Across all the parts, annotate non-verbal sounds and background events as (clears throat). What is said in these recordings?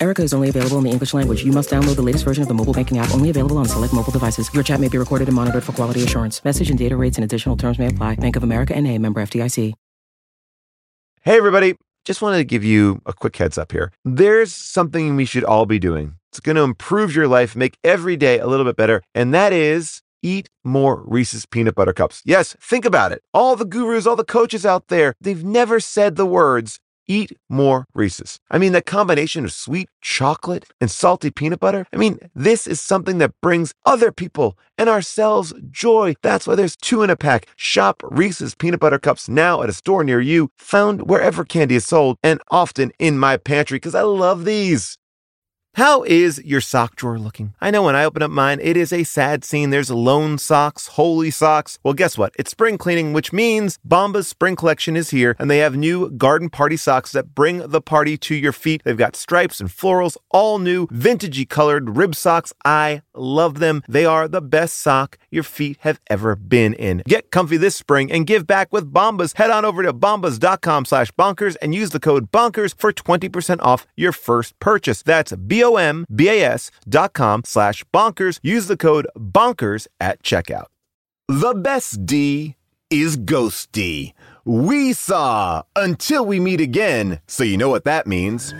Erica is only available in the English language. You must download the latest version of the mobile banking app, only available on select mobile devices. Your chat may be recorded and monitored for quality assurance. Message and data rates and additional terms may apply. Bank of America and a member FDIC. Hey, everybody. Just wanted to give you a quick heads up here. There's something we should all be doing. It's going to improve your life, make every day a little bit better, and that is eat more Reese's peanut butter cups. Yes, think about it. All the gurus, all the coaches out there, they've never said the words eat more Reese's. I mean, that combination of sweet chocolate and salty peanut butter, I mean, this is something that brings other people and ourselves joy. That's why there's two in a pack. Shop Reese's peanut butter cups now at a store near you, found wherever candy is sold, and often in my pantry because I love these. How is your sock drawer looking? I know when I open up mine, it is a sad scene. There's lone socks, holy socks. Well, guess what? It's spring cleaning, which means Bomba's spring collection is here, and they have new garden party socks that bring the party to your feet. They've got stripes and florals, all new, vintagey colored rib socks. I love them. They are the best sock your feet have ever been in. Get comfy this spring and give back with Bombas. Head on over to bombas.com slash bonkers and use the code bonkers for 20% off your first purchase. That's B-O-M-B-A-S dot com slash bonkers. Use the code bonkers at checkout. The best D is Ghost D. We saw until we meet again, so you know what that means.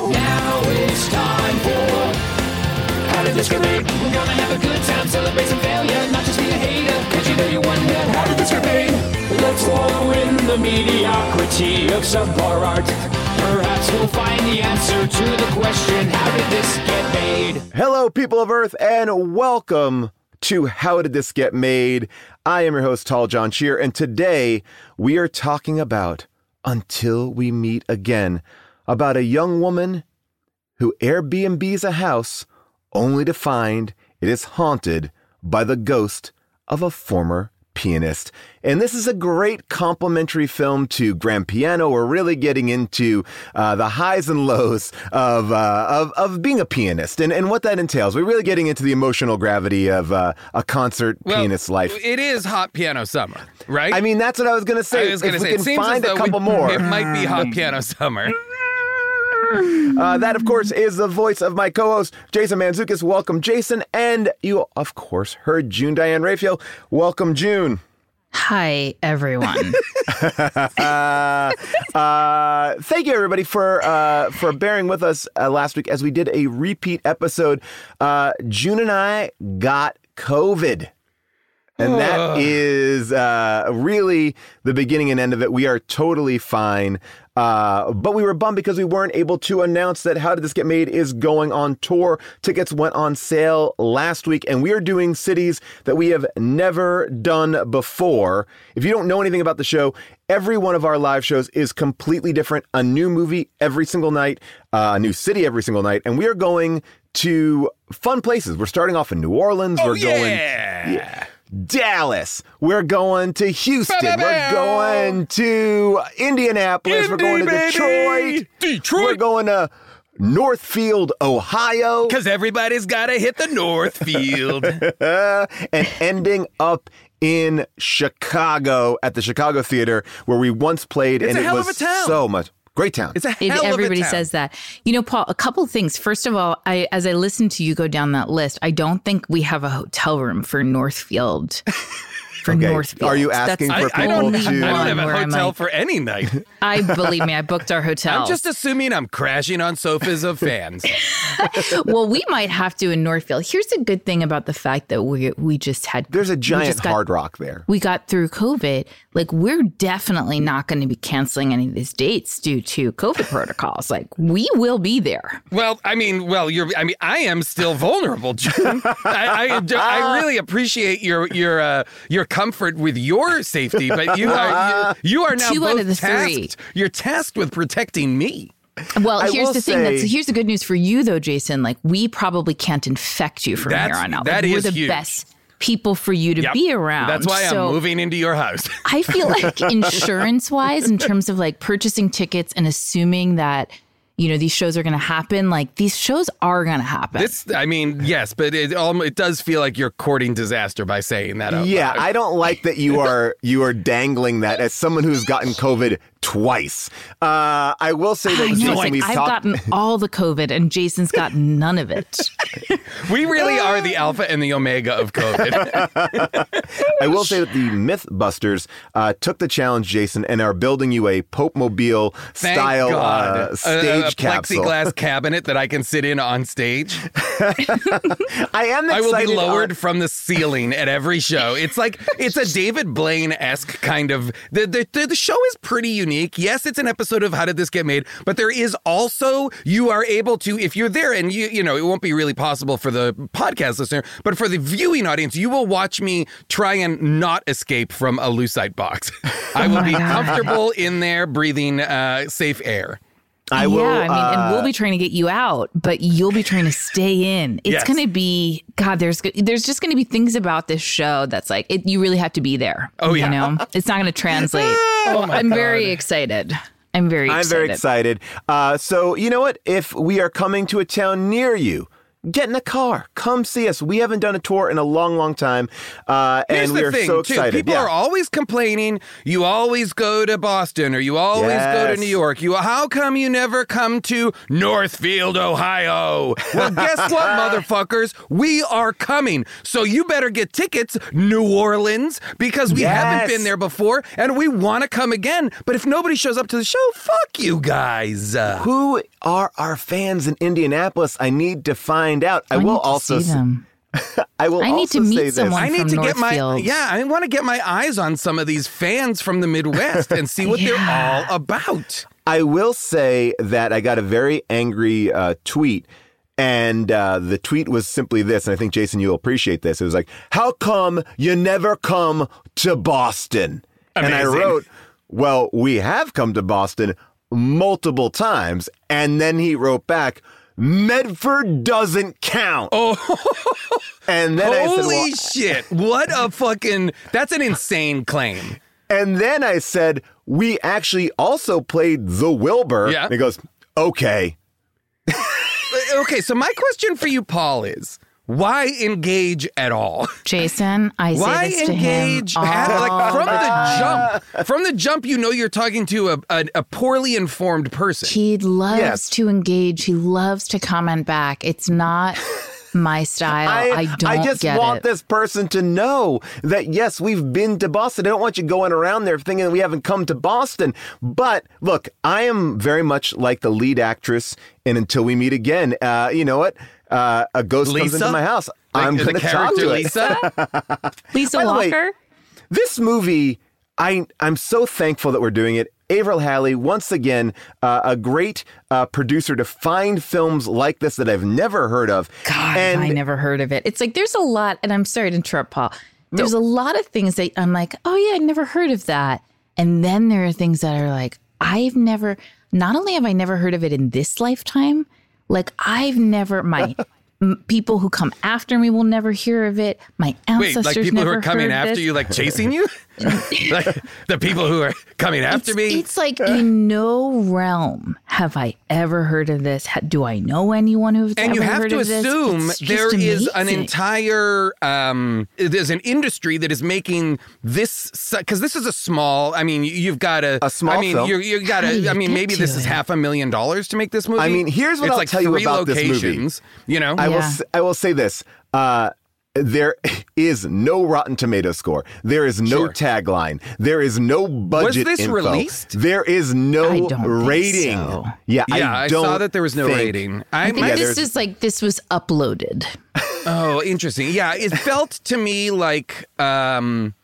Now it's time for Discriminate. We're gonna have a good time, celebrate some failure, not just be a hater. Cause you know you discriminate. Let's wallow in the mediocrity of subpar art. Perhaps we'll find the answer to the question, how did this get made? Hello, people of Earth, and welcome to How Did This Get Made? I am your host, Tall John Scheer, and today we are talking about Until We Meet Again, about a young woman who Airbnbs a house only to find it is haunted by the ghost of a former pianist. And this is a great complimentary film to Grand Piano. We're really getting into uh, the highs and lows of, uh, of, of being a pianist and, and what that entails. We're really getting into the emotional gravity of uh, a concert Well, pianist's life. It is hot piano summer, right? I mean, that's what I was going to say. I was going to if say we it can seems find as a though we- couple more. (laughs) It might be hot piano summer. (laughs) Uh, that, of course, is the voice of my co-host, Jason Mantzoukas. Welcome, Jason. And you, of course, heard June Diane Raphael. Welcome, June. Hi, everyone. (laughs) uh, uh, thank you, everybody, for uh, for bearing with us uh, last week as we did a repeat episode. Uh, June and I got COVID. And that is uh, really the beginning and end of it. We are totally fine. Uh, but we were bummed because we weren't able to announce that How Did This Get Made is going on tour. Tickets went on sale last week, and we are doing cities that we have never done before. If you don't know anything about the show, every one of our live shows is completely different. A new movie every single night, uh, a new city every single night, and we are going to fun places. We're starting off in New Orleans. we're going. yeah. Dallas. We're going to Houston. We're going to Indianapolis. We're going to Detroit. Detroit. We're going to Northfield, Ohio. Because everybody's got to hit the Northfield. (laughs) and ending up in Chicago at the Chicago Theater where we once played It's and it was of a town. so much great town. It's a It- hell everybody a town. says that. You know, Paul, a couple things. First of all, I as I listen to you go down that list, I don't think we have a hotel room for Northfield. (laughs) For Okay. Northfield. Are you asking That's for the I, I don't, only to- I don't have a hotel like- for any night. (laughs) I believe me, I booked our hotel. (laughs) I'm just assuming I'm crashing on sofas of fans. (laughs) well, we might have to in Northfield. Here's a good thing about the fact that we we just had There's a giant got- hard rock there. we got through COVID, like we're definitely not going to be canceling any of these dates due to COVID protocols. Like we will be there. Well, I mean, well, you're. I mean, I am still vulnerable, June. I, I, I really appreciate your your uh, your comfort with your safety, but you are you, (laughs) you are now Two both out of the tasked. three. You're tasked with protecting me. Well, I here's the thing. That's here's the good news for you though, Jason. Like we probably can't infect you from here on out. that like, we're the huge. best. people for you to Yep. be around. That's why So I'm moving into your house. I feel like (laughs) insurance wise, in terms of like purchasing tickets and assuming that, you know, these shows are going to happen, like these shows are going to happen. This, I mean, yes, but it um, it does feel like you're courting disaster by saying that. out Yeah, loud. I don't like that you are you are dangling that as someone who's gotten COVID twice. Uh, I will say that I know, Jason, like, we've I've talked. gotten (laughs) all the COVID and Jason's got none of it. (laughs) we really are the alpha and the omega of COVID. (laughs) I will say that the MythBusters uh, took the challenge, Jason, and are building you a Pope Mobile Thank style God. uh, A- stage a, capsule. plexiglass cabinet that I can sit in on stage. I am I will be lowered on- from the ceiling at every show. It's like it's a David Blaine esque kind of. The, the the the show is pretty unique. Yes, it's an episode of How Did This Get Made, but there is also you are able to if you're there and you you know it won't be really possible for the podcast listener, but for the viewing audience, you will watch me try and not escape from a lucite box. (laughs) I will be comfortable in there breathing uh, safe air. I will. yeah, I mean, and uh, we'll be trying to get you out, but you'll be trying to stay in. It's Yes. going to be God. There's there's just going to be things about this show that's like it, you really have to be there. Oh, yeah. you know, it's not going to translate. (laughs) I'm very excited. I'm very. I'm excited. very excited. Uh, so, you know what? If we are coming to a town near you, get in a car. Come see us. We haven't done a tour in a long, long time. Uh, and we are thing, so too. excited. People yeah. are always complaining. You always go to Boston or you always go to New York. You how come you never come to Northfield, Ohio? Well, guess (laughs) what, motherfuckers? We are coming. So you better get tickets, New Orleans, because we haven't been there before and we want to come again. But if nobody shows up to the show, fuck you guys. Who are our fans in Indianapolis? I need to find out. I, I will need to also. see them. (laughs) I will I need also to meet say this. someone. I need from to get my Northfield. yeah. I want to get my eyes on some of these fans from the Midwest and see what they're all about. I will say that I got a very angry uh, tweet. And uh, the tweet was simply this, and I think Jason, you'll appreciate this. It was like, "How come you never come to Boston?" And I wrote, "Well, we have come to Boston multiple times." And then he wrote back, "Medford doesn't count." Oh. (laughs) and then I said, Holy well, (laughs) shit. What a fucking. That's an insane claim. and then I said, "We actually also played the Wilbur." Yeah. And he goes, "Okay." (laughs) Okay, so my question for you, Paul, is why engage at all? Jason, I Why say this to engage him. at, all like from the the jump? From the jump, you know you're talking to a, a, a poorly informed person. He loves Yes. to engage. He loves to comment back. It's not my style. (laughs) I, don't I just get want it. this person to know that yes, we've been to Boston. I don't want you going around there thinking that we haven't come to Boston. But look, I am very much like the lead actress in Until We Meet Again. Uh, you know what? Uh, a ghost comes Lisa? into my house. Like, I'm going to talk character to it. Lisa. (laughs) Lisa By the way, Walker. This movie, I I'm so thankful that we're doing it. Averill Halley, once again, uh, a great uh, producer to find films like this that I've never heard of. God, and I never heard of it. It's like there's a lot, and I'm sorry to interrupt, Paul. There's a lot of things that I'm like, oh yeah, I never heard of that. And then there are things that are like, I've never. Not only have I never heard of it in this lifetime, like I've never my. (laughs) People who come after me will never hear of it. My ancestors Wait, like people who are coming after this. you, like chasing you? (laughs) (laughs) like the people who are coming after it's, me? It's like in no realm have I ever heard of this. Do I know anyone who's and ever you have heard to assume It's just there is an entire um there's an industry that is making this because this is a small i mean you've got to A small i mean film. you you got How to you i mean maybe this is half a million dollars to make this movie I mean, here's what it's I'll like tell you three about this movie. locations you know I will. Yeah. s- I will say this. Uh, there is no Rotten Tomato score. There is no Sure. tagline. There is no budget. Was this info. released? There is no I don't think rating. so. Yeah, yeah i, don't saw that there was no think- rating i, I think Yeah, this is like this was uploaded. Oh, interesting. Yeah, it felt to me like um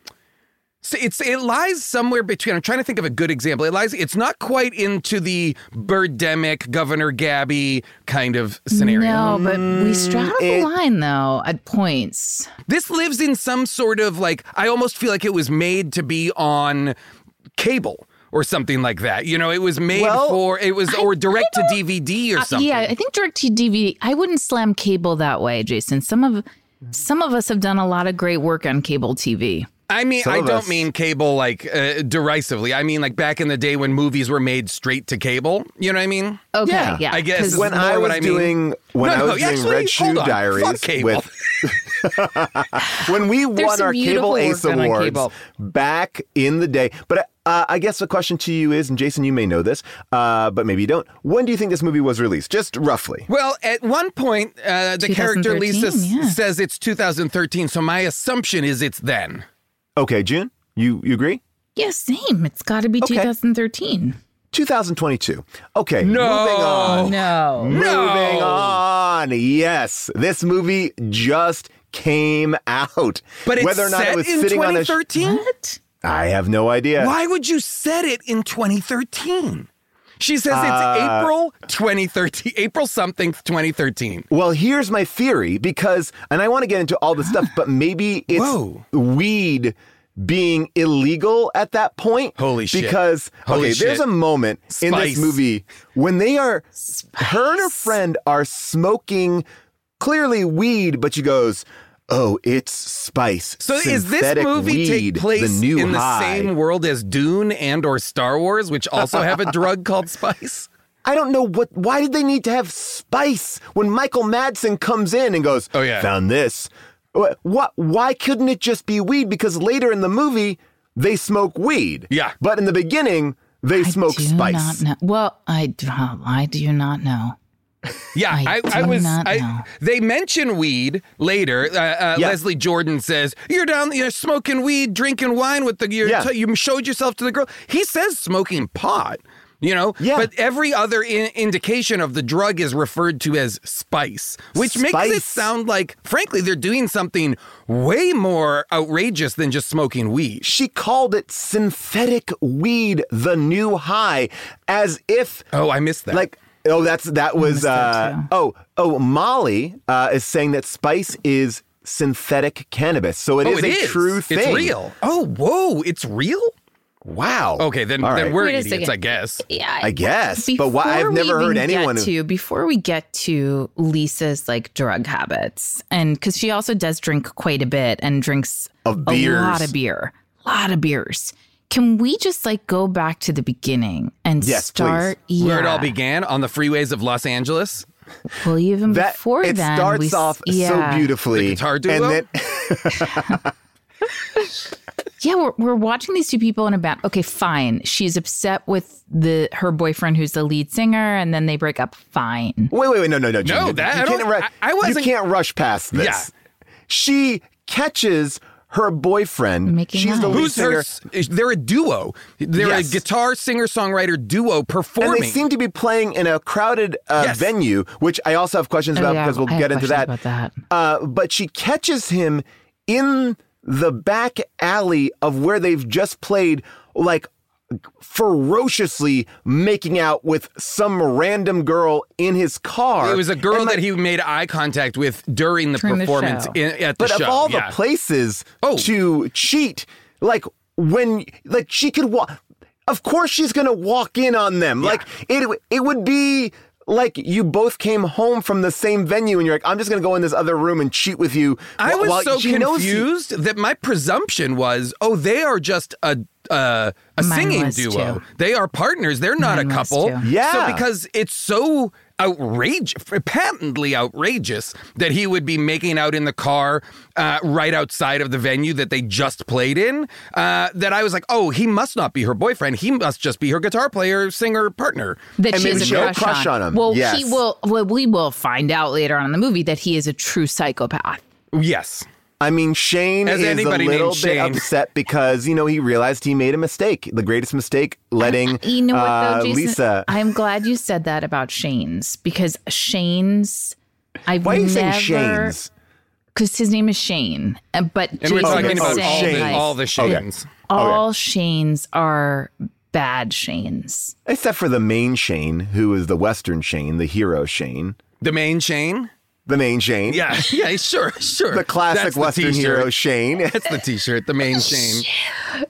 so it's it lies somewhere between. I'm trying to think of a good example. It lies. It's not quite into the Birdemic, Governor Gabbi kind of scenario. No, but we straddle it- the line though at points. This lives in some sort of like. I almost feel like it was made to be on cable or something like that. You know, it was made Well, for it was or direct to DVD or Uh, something. yeah, I think direct to DVD. I wouldn't slam cable that way, Jason. Some of some of us have done a lot of great work on cable TV. I mean, Some I don't us- mean cable like uh, derisively. I mean like back in the day when movies were made straight to cable. You know what I mean? Okay, Yeah. yeah. I guess This when is more I what was I mean. doing when No, I no, was doing actually, Red Shoe on. Diaries Fuck cable. with (laughs) when we won our Cable Ace work done on Awards cable. back in the day. But uh, I guess the question to you is, and Jason, you may know this, uh, but maybe you don't. When do you think this movie was released? Just roughly. Well, at one point, uh, the character Lisa yeah. says it's 2013, so my assumption is it's then. Okay, June, you you agree? yeah, same. It's got to be Okay. 2013. 2022. Okay, No. moving on. No. Moving on. Yes, this movie just came out. But it's whether or not set it was in sitting on a, sh- 2013? I have no idea. Why would you set it in 2013? She says it's Uh, April 2013, April something 2013. Well, here's my theory because, and I want to get into all the stuff, but maybe (gasps) it's Whoa. weed being illegal at that point. Holy shit. Because, Holy okay, there's a moment in this movie when they are, her and her friend are smoking clearly weed, but she goes, Oh, it's spice. So is this movie weed, take place the new in the same world as Dune and or Star Wars, which also have a drug (laughs) called spice? I don't know what. Why did they need to have spice when Michael Madsen comes in and goes, Oh, yeah. found this." What? what why couldn't it just be weed? Because later in the movie they smoke weed. Yeah. but in the beginning they smoke do spice. Not know. Well, I, do- I do not know. Yeah, I I, I, was. I, they mention weed later. Uh, uh, Yeah. Leslie Jordan says, "You're down, you're smoking weed, drinking wine with the. You're Yeah. t- you showed yourself to the girl." He says smoking pot. You know, Yeah. but every other in- indication of the drug is referred to as spice, which makes it sound like, frankly, they're doing something way more outrageous than just smoking weed. She called it synthetic weed, the new high, as if Oh, I missed that. like oh that's that was uh, oh oh Molly uh, is saying that spice is synthetic cannabis, so it oh, is it a is true thing. It's real. Oh, whoa, it's real. Wow. Okay, then, All then right. we're Wait idiots. I guess. Yeah, I guess, but why? I've never heard even anyone. Get who- to, before we get to Lisa's like drug habits, and because she also does drink quite a bit and drinks Of a lot of beer, a lot of beers. Can we just like go back to the beginning and Yes, start yeah. Where it all began on the freeways of Los Angeles. Well, even before that before it then, starts we, off yeah. so beautifully, The guitar duo? and then (laughs) Yeah, we're, we're watching these two people in a band. Okay, fine. She's upset with the her boyfriend, who's the lead singer, and then they break up. Fine. wait, wait, wait, no, no, no, Jim, No, you, that- you I can't don't- ru- I- I wasn't- You can't rush past this. Yeah. She catches her boyfriend. Making She's the out. lead Who's singer. her? They're a duo. They're Yes. a guitar singer songwriter duo performing. And they seem to be playing in a crowded uh, Yes. venue, which I also have questions Oh, about yeah, because we'll I have get into that. about that. Uh, but she catches him in the back alley of where they've just played, like ferociously making out with some random girl in his car. it was a girl And, like, that he made eye contact with during the During performance show. in, at the But show. But of all yeah. the places Oh. to cheat, like when like she could walk, of course she's gonna walk in on them. Like it, it would be like you both came home from the same venue and you're like, I'm just gonna go in this other room and cheat with you. I was while so she knows you- confused that my presumption was, oh, they are just a uh, a Mine singing duo. too. They are partners. They're not Mine a couple. Yeah. So because it's so outrageous, patently outrageous that he would be making out in the car uh, right outside of the venue that they just played in, uh, that I was like, oh, he must not be her boyfriend. He must just be her guitar player, singer, partner. that And she has a she had a crush, crush on him. Well, Yes. he will. Well, we will find out later on in the movie that he is a true psychopath. Yes. I mean, Shane As is a little bit Shane. upset because you know he realized he made a mistake, the greatest mistake, letting (laughs) You know what, uh, Jason? Lisa. I'm glad you said that about Shane's because Shane's. I've Why are you saying Shane's? Because his name is Shane, uh, but And Jason we're talking was about all the, like, all the Shanes. all Shanes are bad Shanes. Except for the main Shane, who is the Western Shane, the hero Shane, The main Shane? The main Shane. Yeah, (laughs) yeah, sure, sure. the classic That's Western t-shirt. hero Shane. (laughs) That's the t-shirt, the main Shane.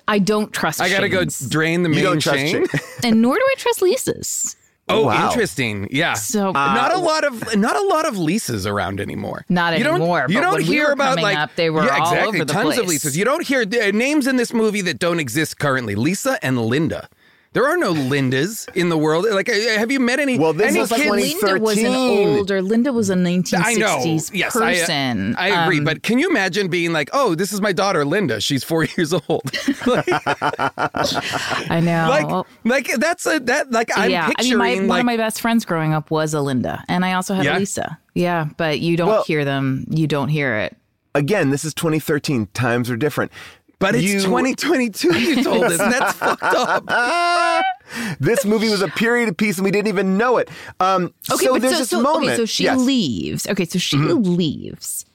I don't trust. I gotta go drain the You main don't trust Shane. Shane. (laughs) and nor do I trust Lisa's. Oh, Wow. interesting. Yeah. So- not a lot of not a lot of Lisas around anymore. Not you don't, anymore, You don't when we hear were about like up, they were yeah, all exactly over the tons of place. Lisas. You don't hear uh, names in this movie that don't exist currently. Lisa and Linda. There are no Lindas in the world. Like, uh, have you met any? Well, this any was kids? 20 Linda was an older. Linda was a 1960s I know. Yes, person. I, I agree. Um, but can you imagine being like, "Oh, this is my daughter, Linda. She's four (laughs) years old." like, (laughs) I know. like, Well, like that's a that like I'm yeah, I mean, picturing my, one of my best friends growing up was a Linda, and I also had Yeah? a Lisa. Yeah, but you don't Well- hear them. You don't hear it. Again, this is 2013. Times are different. But it's You- 2022. You told us, and that's fucked up. (laughs) This movie was a period piece and we didn't even know it. Um, Okay, so but there's so, this so moment. okay, so she Yes. Mm-hmm. leaves. Okay, so she leaves.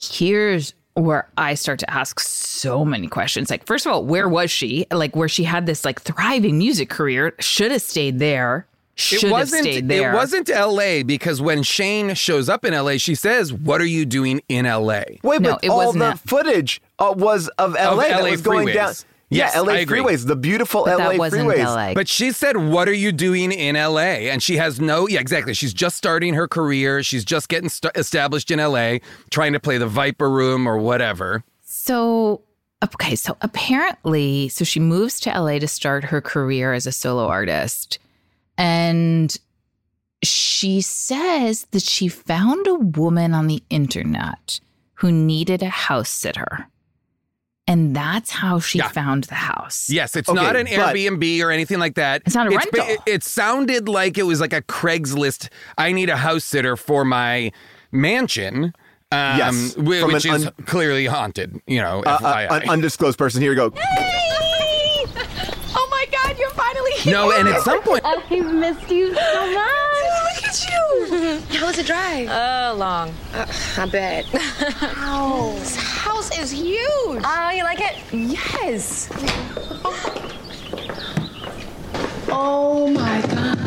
Here's where I start to ask so many questions. Like, first of all, where was she? Like, where she had this like thriving music career, should have stayed there. Should it wasn't. stayed there. It wasn't L.A. because when Shane shows up in L.A., she says, "What are you doing in L.A.?" Wait, No, but it all wasn't the that. footage uh, was of LA that LA was going down. Yes, yeah, LA I agree. freeways, the beautiful But LA that wasn't freeways. LA. But she said, "What are you doing in L.A.?" And she has no. Yeah, exactly. She's just starting her career. She's just getting st- established in L.A., trying to play the Viper Room or whatever. So, okay, so apparently, so she moves to LA to start her career as a solo artist. And she says that she found a woman on the internet who needed a house sitter. And that's how she Yeah. found the house. Yes, it's Okay, not an Airbnb or anything like that. It's not a ba- rental. It, it sounded like it was like a Craigslist. I need a house sitter for my mansion. Um, Yes, from which an is un- clearly haunted. You know, Uh, uh, FYI. an undisclosed person. Here you go. (laughs) Oh my god, you're finally here. no, and at some point, I've missed you so much. Look at you. (laughs) How was the drive? Uh, long. I bet. Wow. (laughs) This house is huge. Oh, you like it? Yes. (laughs) oh my god.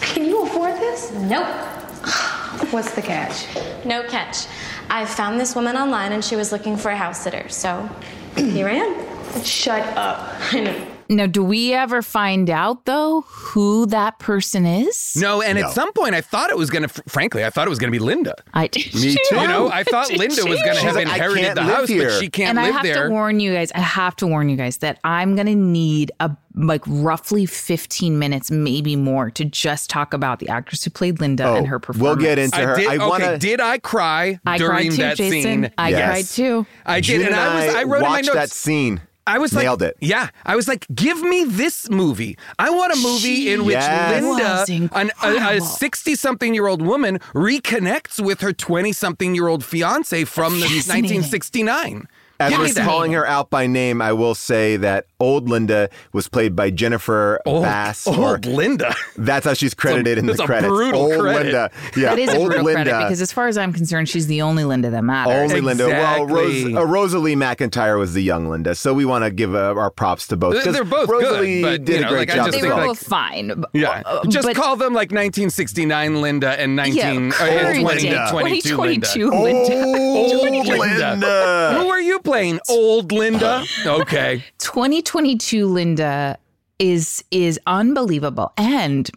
Can you afford this? Nope. (sighs) What's the catch? No catch. I found this woman online and she was looking for a house sitter, so (clears throat) here I am. Shut up. I know. Now, do we ever find out, though, who that person is? no, and No. at some point, I thought it was going to. Frankly, I thought it was going to be Linda. I, (laughs) Me too. You know, I (laughs) thought Did Linda was going to have like, inherited the live house, but she can't and I have there. to warn you guys. I have to warn you guys that I'm gonna need a like roughly 15 minutes, maybe more, to just talk about the actress who played Linda Oh, and her performance. we'll get into her. I did. I okay, want to. did I cry I during cried too, that Jason. scene? I Yes. cried too. I June did, and I was. I wrote in my watched notes. that scene. I was like, Nailed it. Yeah, I was like, give me this movie. I want a movie in which Yes. Linda, an, a sixty-something-year-old woman, reconnects with her twenty-something-year-old fiance from the 1969. As we're calling her out by name, I will say that old Linda was played by Jennifer old, Bass. old or Linda. that's how she's credited in the credits. brutal old credit. Linda. Yeah, that is a old brutal Linda. credit because, as far as I'm concerned, she's the only Linda that matters. Only Linda. Well, Rose, uh, Rosalie McIntyre was the young Linda, so we want to give uh, our props to both. 'cause They're both good, Rosalie but, did you know, a great like, job. they were well. both fine. Yeah, Uh, just but- call them like 1969 Linda and 19 yeah, uh, current 20, day, 22 Linda. 2022 Linda. Old (laughs) Linda. Linda. Who are you playing? Old Linda? (laughs) Okay. 2022 Linda is is unbelievable. And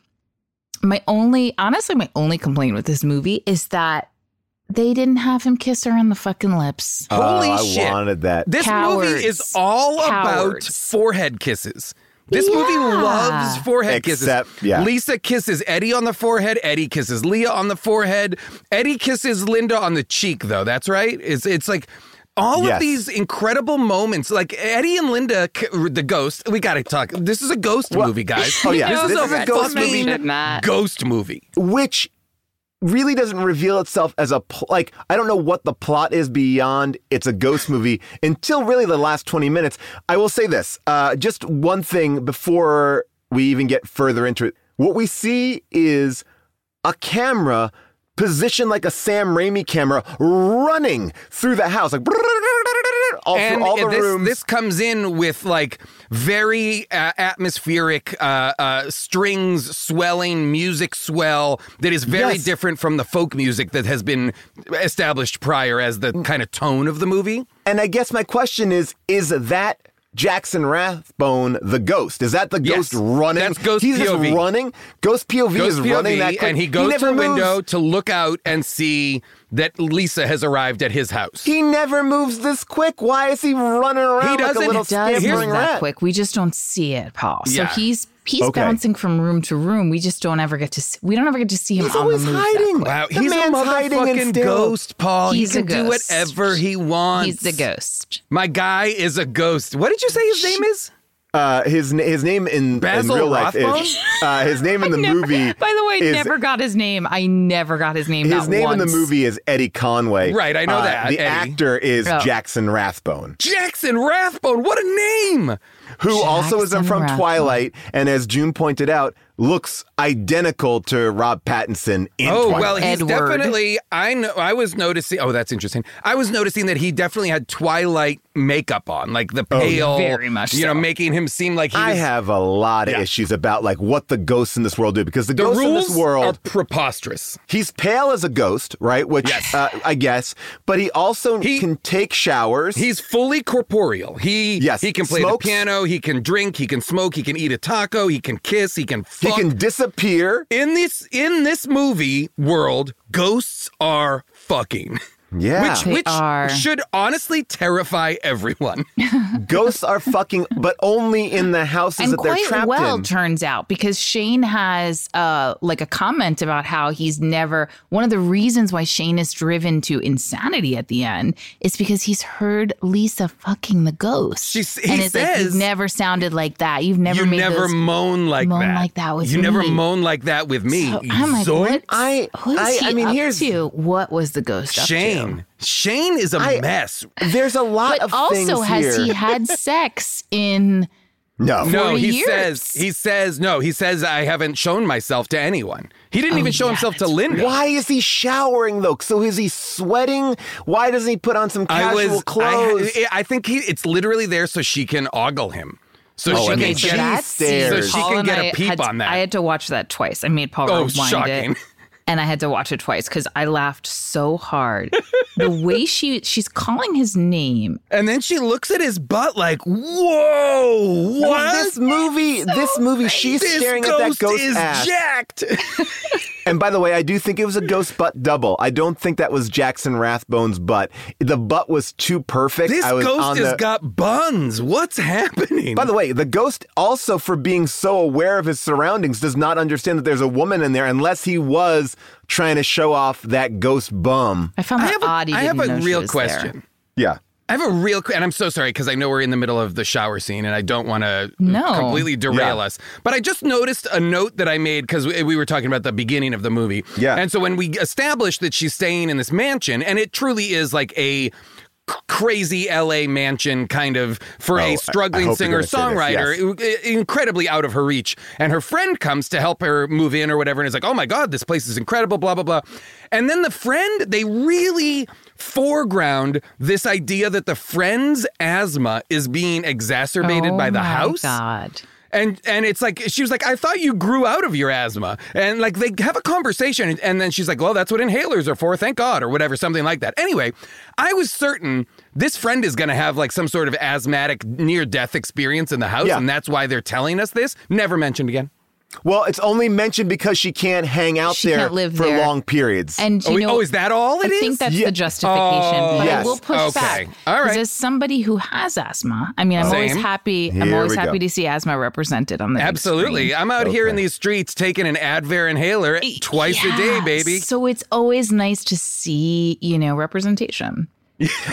my only honestly my only complaint with this movie is that they didn't have him kiss her on the fucking lips. Oh, Holy oh, shit. I wanted that. This Cowards. movie is all about forehead kisses. This movie loves forehead Except- kisses. yeah. Lisa kisses Eddie on the forehead. Eddie kisses Leah on the forehead. Eddie kisses Linda on the cheek, though. That's right. It's it's like all of these incredible moments, like Eddie and Linda, the ghost. We got to talk. This is a ghost movie, guys. Oh, yeah. this, This is is a, a ghost movie. Matt. Ghost movie. which really doesn't reveal itself as a pl- like I don't know what the plot is beyond it's a ghost movie until really the last 20 minutes. I will say this, uh, just one thing before we even get further into it. What we see is a camera positioned like a Sam Raimi camera running through the house like all and through all the this, rooms. this comes in with like very uh, atmospheric uh, uh, strings swelling music swell that is very Yes. different from the folk music that has been established prior as the kind of tone of the movie. And I guess my question is is that Jackson Rathbone the ghost. Is that the Yes. ghost running? That's Ghost He's POV. just running. Ghost POV Goes is running that quick. and he goes to never the window moves. to look out and see that Lisa has arrived at his house. He never moves this quick. Why is he running around like a doesn't- little It does move that rat? quick. We just don't see it, Paul. So Yeah. he's he's Okay. bouncing from room to room. We just don't ever get to see, we don't ever get to see him He's on always the move. hiding. quick. Wow, The he's a man's hiding motherfucking ghost, Paul. He's he a can do whatever he wants. He's the ghost. My guy is a ghost. What did you say his name is? Uh, his his name in, in real life Rothbone? is uh, his name in (laughs) the movie. (laughs) By the way, is- never got his name. I never got his name. His not name in the movie is Eddie Conway. Right, I know Uh, that, The Eddie. actor is Oh. Jackson Rathbone, Jackson Rathbone. What a name! Who also is Jackson from. Twilight, and as June pointed out, looks identical to Rob Pattinson in Oh Twilight. well, he's Edward. definitely. I know. I was noticing. Oh, that's interesting. I was noticing that he definitely had Twilight makeup on, like the pale, Very much You know, making him seem like he I was. have a lot of Yeah. issues about like what the ghosts in this world do because the, the ghosts in this world are preposterous. He's pale as a ghost, right? Which Yes. uh, I guess, but he also He- can take showers. He's fully corporeal. He Yes, he can play smokes. the piano. He can drink. He can smoke. He can eat a taco. He can kiss. He can he can disappear. in this in this movie world, ghosts are fucking. (laughs) Yeah, Which They which are. should honestly terrify everyone. (laughs) ghosts are fucking, but only in the houses and that they're trapped well in. turns out because Shane has uh like a comment about how he's never one of the reasons why Shane is driven to insanity at the end is because he's heard Lisa fucking the ghost. She's- he and it's like says- you've never sounded like that. You've never you made never those moan like moan that. like that with you never me. moan like that with me. So I'm like, Zoink. what? I- I- I mean, up here's- to? What was the ghost up to? Shane. Shane is a I- mess. There's a lot But of also, things has here. he had (laughs) sex in? no, No, he years. says he says no. He says I haven't shown myself to anyone. He didn't Oh, even show yeah, himself to that's Linda. Why is he showering though? So is he sweating? Why doesn't he put on some I casual was. clothes? I, I think he. It's literally there so she can ogle him. So Oh, she and can then get. she that stares. So she Paul can get a I peep had on that. I had to watch that twice. I made Paul Oh, rewind shocking. it, and I had to watch it twice because I laughed so hard. the way (laughs) she she's calling his name. And then she looks at his butt like, "Whoa, what?" this movie, this movie, she's This staring at that ghost ghost is ass. jacked. (laughs) And by the way, I do think it was a ghost butt double. I don't think that was Jackson Rathbone's butt. The butt was too perfect. this I was ghost on has the, got buns. What's happening? By the way, the ghost also, for being so aware of his surroundings, does not understand that there's a woman in there unless he was trying to show off that ghost bum. I found I that have a, odd. He I have didn't a know real question. there. Yeah. I have a real, que- and I'm so sorry because I know we're in the middle of the shower scene, and I don't want to No. completely derail Yeah. us. But I just noticed a note that I made because we, we were talking about the beginning of the movie. Yeah. and so when we established that she's staying in this mansion, and it truly is like a c- crazy LA mansion kind of for Oh, I- I a struggling hope you're singer songwriter, this, i- incredibly out of her reach. And her friend comes to help her move in or whatever, and is like, "Oh my god, this place is incredible." Blah blah blah. And then the friend, they really foreground this idea that the friend's asthma is being exacerbated oh by the oh my house. God. And and it's like she was like, I thought you grew out of your asthma. And like they have a conversation, and, then she's like, Well, that's what inhalers are for, thank God, or whatever, something like that. Anyway, I was certain this friend is gonna have like some sort of asthmatic near death experience in the house, Yeah. and that's why they're telling us this. Never mentioned again. Well, it's only mentioned because she can't hang out She there can't live for there. long periods. And Oh, you wait, know, oh, is that all it I is? think that's Yeah. the justification. Oh, but yes. I will push Okay. back. All right. 'Cause As somebody who has asthma, I mean, I'm always Same. happy. I'm always we go. happy to see asthma represented on the Absolutely. screen. I'm out here in these streets taking an Advair inhaler twice a day, baby. So it's always nice to see, you know, representation.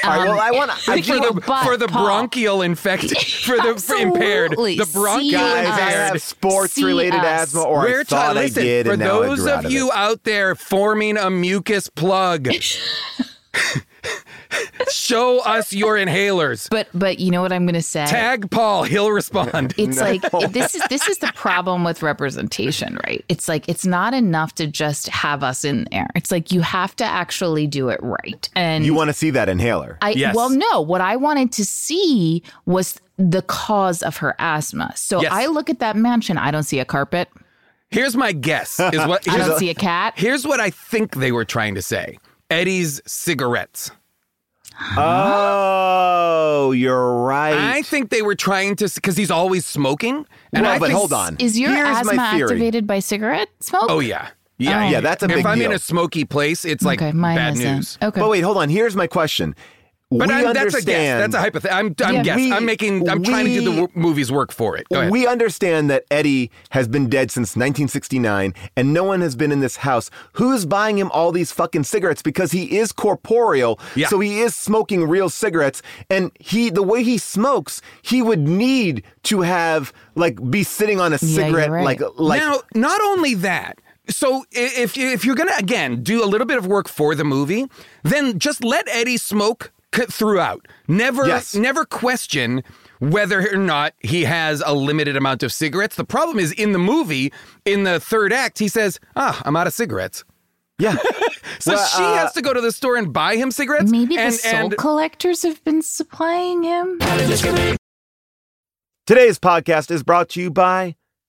All right, well, I want (laughs) to. For the but, (laughs) for the bronchial infected for the for impaired Absolutely. the bronchial See Guys, I impaired have sports related us. asthma, or I We're thought trying. I Listen, did, for and now I those grew out of of you it. out there forming a mucus plug, (laughs) show us your inhalers. But but you know what I'm going to say? Tag Paul. He'll respond. (laughs) It's like this is this is the problem with representation, right? It's like it's not enough to just have us in there. It's like you have to actually do it right. And You want to see that inhaler? I Yes. well no, what I wanted to see was the cause of her asthma. So Yes. I look at that mansion, I don't see a carpet. Here's my guess. Is what (laughs) I don't see a cat. here's what I think they were trying to say. Eddie's cigarettes. Oh, you're right. I think they were trying to because he's always smoking. And well, I but think, hold on. Is your Here's asthma activated by cigarette smoke? Oh yeah, yeah, Oh. Yeah, that's a big if I'm in a smoky place, it's like okay, mine bad isn't. news. Okay. But wait, hold on. Here's my question. But we I'm, understand. that's a guess. That's a hypothetical. I'm, I'm Yeah. guess. We- I'm making. I'm trying to do the w- movies work for it. Go ahead. We understand that Eddie has been dead since 1969 and no one has been in this house. Who's buying him all these fucking cigarettes because he is corporeal. Yeah. So he is smoking real cigarettes and he the way he smokes, he would need to have like be sitting on a Yeah, you're cigarette right. like like now, not only that. So if you, if you're gonna again do a little bit of work for the movie, then just let Eddie smoke c- throughout. Never Yes. never question whether or not he has a limited amount of cigarettes. The problem is in the movie, in the third act, he says, "Ah, I'm out of cigarettes." yeah. (laughs) So Well, she uh, has to go to the store and buy him cigarettes. Maybe the soul and collectors have been supplying him. Today's podcast is brought to you by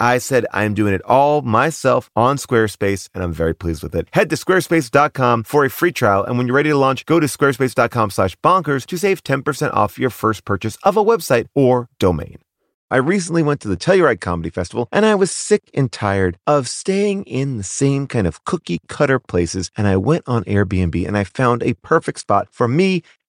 I said I'm doing it all myself on Squarespace, and I'm very pleased with it. Head to squarespace.com for a free trial. And when you're ready to launch, go to squarespace.com slash bonkers to save 10% off your first purchase of a website or domain. I recently went to the Telluride Comedy Festival and I was sick and tired of staying in the same kind of cookie cutter places. And I went on Airbnb and I found a perfect spot for me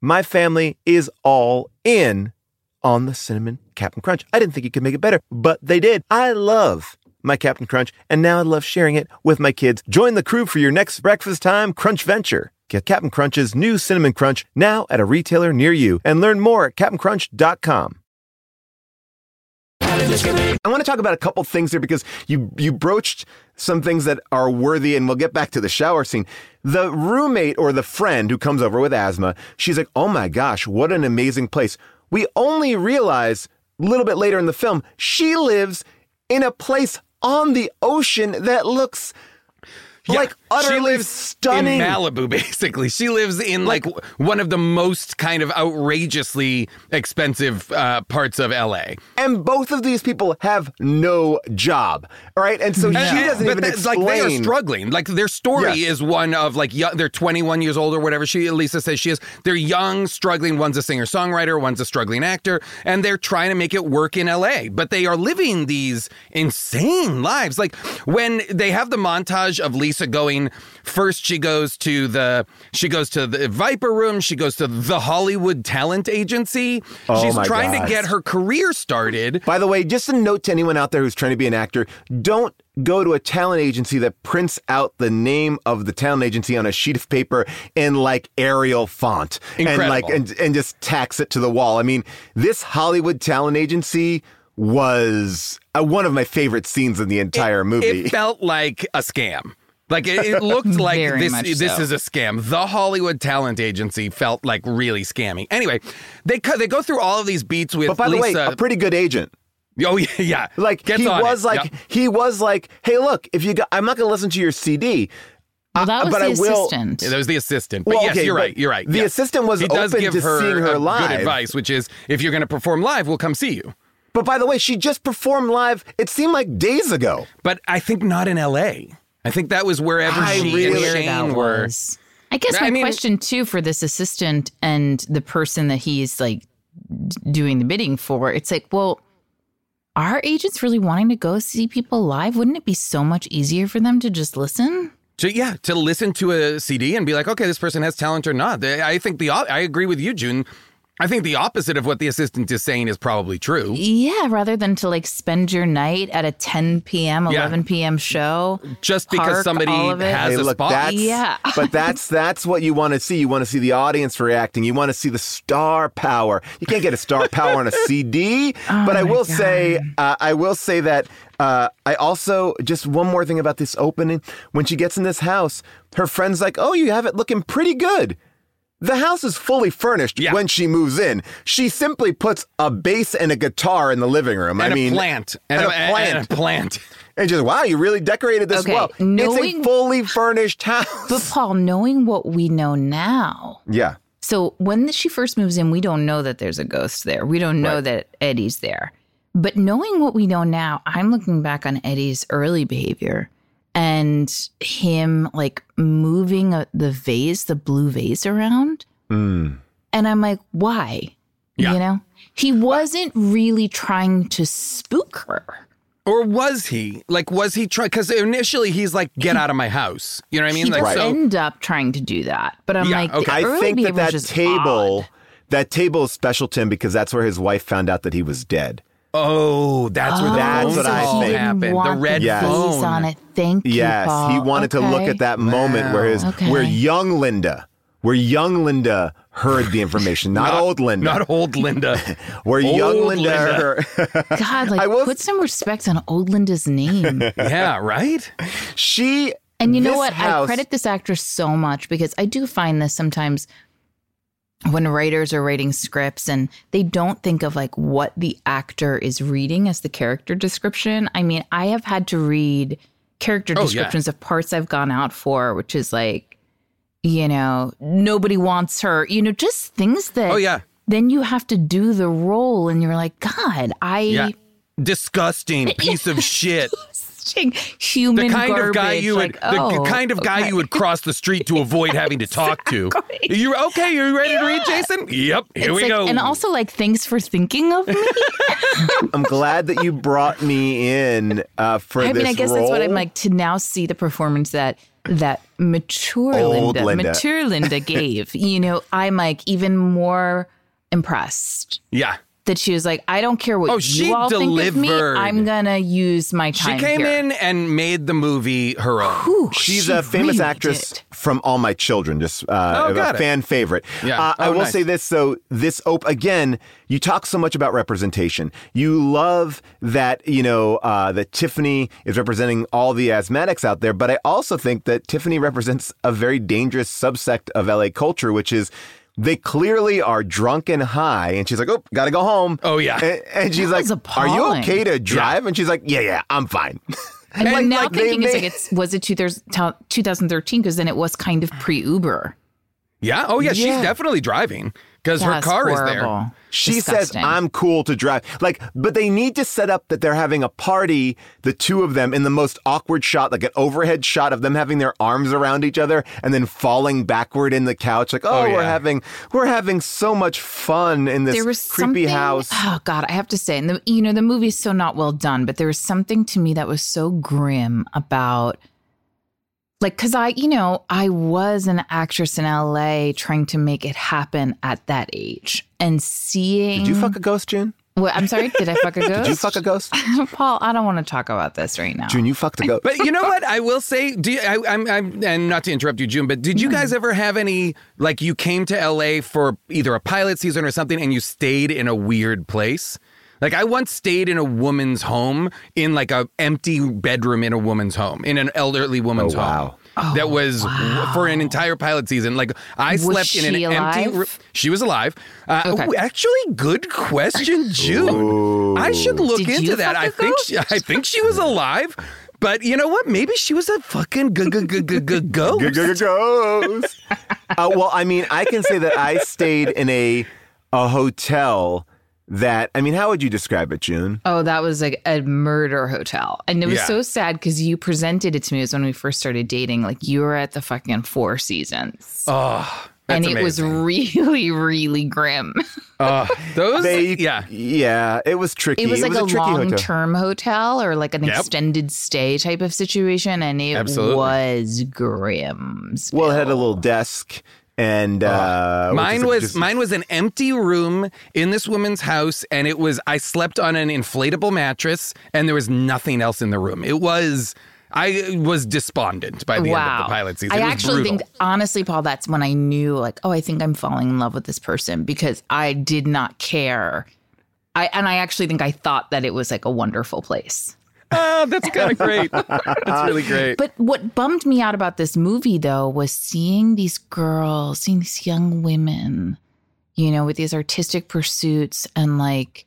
my family is all in on the cinnamon Captain Crunch. I didn't think you could make it better, but they did. I love my Captain Crunch, and now I love sharing it with my kids. Join the crew for your next breakfast time crunch venture. Get Captain Crunch's new cinnamon crunch now at a retailer near you and learn more at CaptainCrunch.com. I want to talk about a couple things here because you you broached some things that are worthy, and we'll get back to the shower scene. The roommate or the friend who comes over with asthma, she's like, "Oh my gosh, what an amazing place." We only realize a little bit later in the film she lives in a place on the ocean that looks like utterly she lives stunning. in Malibu. (laughs) Basically, she lives in like, w- one of the most kind of outrageously expensive uh, parts of LA. and both of these people have no job, right? And so she doesn't but even that's explain. like they are struggling. Like their story Yes. is one of like young, they're 21 years old or whatever. She Lisa says she is. They're young, struggling. One's a singer songwriter, one's a struggling actor, and they're trying to make it work in LA. But they are living these insane lives. Like when they have the montage of Lisa Going first. She goes to the she goes to the Viper Room. She goes to the Hollywood Talent Agency. Oh She's trying God. to get her career started. By the way, just a note to anyone out there who's trying to be an actor: don't go to a talent agency that prints out the name of the talent agency on a sheet of paper in like Arial font and like and, and just tacks it to the wall. I mean, this Hollywood talent agency was uh, one of my favorite scenes in the entire movie. It felt like a scam. Like it, it looked (laughs) like this. much This so. is a scam. The Hollywood Talent Agency felt like really scammy. Anyway, they co- they go through all of these beats with but by the way, a pretty good agent. oh yeah, (laughs) yeah. Like Gets he was it. like Yep. he was like, hey, look, if you got, I'm not going to listen to your CD. Well, that Uh, was but the I will- assistant. Yeah, that was the assistant. But Well, yes, okay, you're but right. You're right. the yeah. assistant was he does open give to her seeing her a live. Good advice, which is if you're going to perform live, we'll come see you. But by the way, she just performed live. It seemed like days ago. But I think not in L.A. I think that was wherever I she really- and Shane were. was. I guess I my mean- question too for this assistant and the person that he's like doing the bidding for, it's like, well, are agents really wanting to go see people live? Wouldn't it be so much easier for them to just listen? To, yeah, to listen to a CD and be like, okay, this person has talent or not. I think the I agree with you, June. I think the opposite of what the assistant is saying is probably true. Yeah, rather than to like spend your night at a 10 p.m., Yeah. 11 p.m. show. Just because park somebody all of it. has Hey, a look, spot. that's Yeah. (laughs) but that's that's what you want to see. You want to see the audience reacting. You want to see the star power. You can't get a star (laughs) power on a CD. Oh but I will say, uh, I will say that uh, I also just one more thing about this opening. When she gets in this house, her friend's like, "Oh, you have it looking pretty good." The house is fully furnished Yeah. when she moves in. She simply puts a bass and a guitar in the living room. and I mean, plant. and, a and plant. a (laughs) plant. And just wow, you really decorated this Okay, well. it's a fully furnished house. But Paul, knowing what we know now, yeah. So when she first moves in, we don't know that there's a ghost there. We don't know Right. that Eddie's there. But knowing what we know now, I'm looking back on Eddie's early behavior and him like moving uh, the vase, the blue vase around. Hmm. And I'm like, why? Yeah. You know, he wasn't really trying to spook her. Or was he? Like, was he trying? Because initially he's like, get out of my house. You know what I mean? he like, does so. end up trying to do that. But I'm Yeah, like, okay. I think that that table, odd. that table is special to him because that's where his wife found out that he was dead. Oh, that's where the That's what I think. happened. The red Yes. phone. on it. Thank you. Yes, he Paul. wanted to look at that moment where his, Okay. where young Linda, where young Linda heard the information, not, old Linda, Not old Linda. (laughs) where young Linda, Linda. heard- (laughs) God, like I will- put some respect on old Linda's name. (laughs) yeah, right? she. And you know what? I credit this actress so much because I do find this sometimes when writers are writing scripts and they don't think of like what the actor is reading as the character description. I mean, I have had to read character Oh, yeah. descriptions of parts I've gone out for, which is like, you know, nobody wants her, you know, just things that Oh, yeah. then you have to do the role and you're like, God, I Yeah. Disgusting piece of (laughs) shit. Human The kind garbage. of guy you would, like, the oh, kind of guy okay. you would cross the street to avoid having to (laughs) talk to. You okay? You ready to read, Jason? Yep. Here It's we like- go. And also, like, thanks for thinking of me. (laughs) I'm glad that you brought me in uh, for I this mean, I guess that's what I'm like to now see the performance that that mature Old Linda, Linda. mature Linda gave. (laughs) You know, I'm like even more impressed yeah. That she was like, I don't care what Oh, you she all think of me. I'm gonna use my time. She came here." in and made the movie her own. Whew, She's she a famous really actress did. from All My Children, just uh, Oh, got a it. fan favorite. Yeah. Uh, I Oh, will nice. say this. though: this op- again, you talk so much about representation. You love that you know uh, that Tiffany is representing all the asthmatics out there, but I also think that Tiffany represents a very dangerous subsect of LA culture, which is. They clearly are drunk and high, and she's like, "Oh, gotta go home." Oh, yeah. and, and she's That like, was "Are you appalling. okay to drive?" And she's like, "Yeah, yeah, I'm fine." (laughs) And, And, now like, they thinking it's made- like it's was it 2000 2013 because then it was kind of pre Uber. Yeah. Oh, yeah. She's Yeah. definitely driving because her That's car is there. horrible. She Disgusting. says, I'm cool to drive. Like, but they need to set up that they're having a party, the two of them, in the most awkward shot, like an overhead shot of them having their arms around each other and then falling backward in the couch. Like, oh, Oh, we're having we're having so much fun in this there was creepy house. Oh God, I have to say, and the you know the movie's so not well done, but there was something to me that was so grim about like because i you know i was an actress in la trying to make it happen at that age and seeing Did you fuck a ghost, June? What, i'm sorry did i fuck a ghost (laughs) Did you fuck a ghost? (laughs) paul i don't want to talk about this right now June, you fucked a ghost. But you know what? I will say, do you, I, I'm, I'm, and not to interrupt you, June, but did you guys ever have any, like you came to LA for either a pilot season or something and you stayed in a weird place? Like I once stayed in a woman's home in like a empty bedroom in a woman's home, in an elderly woman's Oh, wow. home. that was for an entire pilot season. Like I Was slept in an she empty room. She was alive. Uh, Okay. ooh, actually, good question, (laughs) June. I should look Did into that. fuck I a think she, I think she was alive. But you know what? Maybe she was a fucking g- g- g- g- g- (laughs) ghost. Ghost. uh, well, I mean, I can say that I stayed in a a hotel that. I mean, how would you describe it, June? Oh, that was like a murder hotel. And it was Yeah. so sad because you presented it to me. It was when we first started dating. Like you were at the fucking Four Seasons. Oh, and that's it was really, really grim. Oh, (laughs) those. They, yeah. yeah, it was tricky. It was like a, tricky hotel. long term hotel or like an Yep. extended stay type of situation. And it Absolutely. was grim. Well, it had a little desk, and uh, which Mine was just- mine was an empty room in this woman's house, and it was I slept on an inflatable mattress, and there was nothing else in the room. It was I was despondent by the end of the pilot season. I It was actually brutal. think, honestly, Paul, that's when I knew, like, oh, I think I'm falling in love with this person because I did not care. I and I actually think I thought that it was like a wonderful place. Oh, that's kind of great. that's really great. But what bummed me out about this movie, though, was seeing these girls, seeing these young women, you know, with these artistic pursuits and like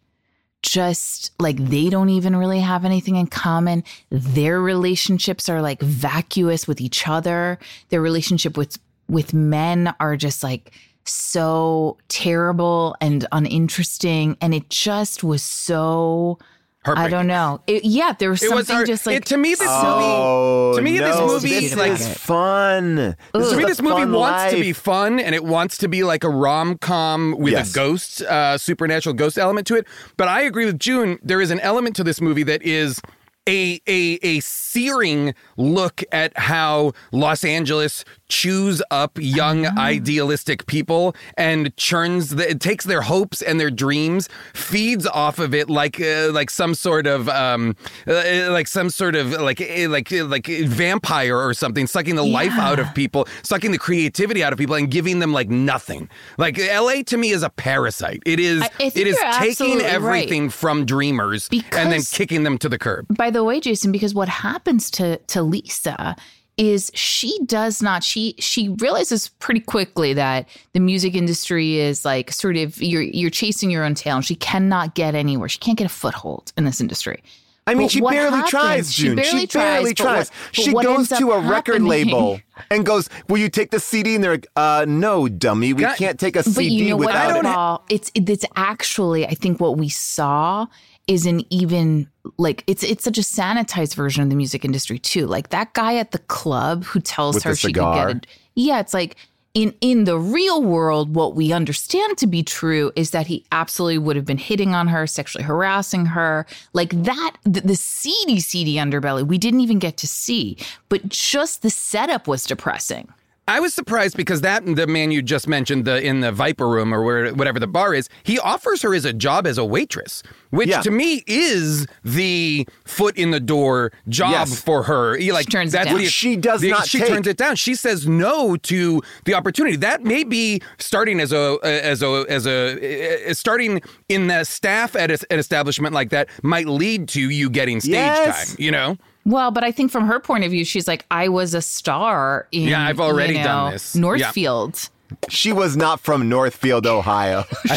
just like they don't even really have anything in common. Their relationships are like vacuous with each other. Their relationship with with men are just like so terrible and uninteresting. And it just was so I don't know. It, yeah, there was It something was hard. just like It- to me, this Oh, movie. To me, this movie this is like is fun. This To me, this movie fun wants to be fun and it wants to be like a rom com with Yes. a ghost, uh, supernatural ghost element to it. But I agree with June. There is an element to this movie that is a a a searing look at how Los Angeles chews up young idealistic people and churns the, it takes their hopes and their dreams feeds off of it like uh, like some sort of um uh, like some sort of like uh, like uh, like vampire or something sucking the life out of people sucking the creativity out of people and giving them like nothing. Like LA to me is a parasite. It is I, I it is taking absolutely right. everything from dreamers and then kicking them to the curb. by the way, Jason, because what happens to to Lisa is she does not she she realizes pretty quickly that the music industry is like sort of you're you're chasing your own tail and she cannot get anywhere. She can't get a foothold in this industry. I mean, But she barely happens- tries, she June. barely barely tries, tries. what- but she goes to a record happening- label (laughs) and goes, "Will you take the CD?" And they're like, "Uh, no, dummy. We God- can't take a But CD you know what, without it." Paul? It's it's actually I think what we saw is an even like it's it's such a sanitized version of the music industry too. Like that guy at the club who tells With her she could get it. Yeah, it's like in in the real world, what we understand to be true is that he absolutely would have been hitting on her, sexually harassing her, like that. The, the seedy, seedy underbelly we didn't even get to see, but just the setup was depressing. I was surprised because that the man you just mentioned the in the Viper Room or where whatever the bar is, he offers her as a job as a waitress, which Yeah. to me is the foot in the door job Yes. for her. He, like turns it that's down. the- Which she does the- not She take. turns it down. She says no to the opportunity. That may be starting as a as a as a uh, starting in the staff at a- an establishment like that might lead to you getting stage Yes. time. You know. Well, but I think from her point of view, she's like, I was a star in Yeah, I've already you done know, this. Yeah. Northfield. She was not from Northfield, Ohio. (laughs) (laughs)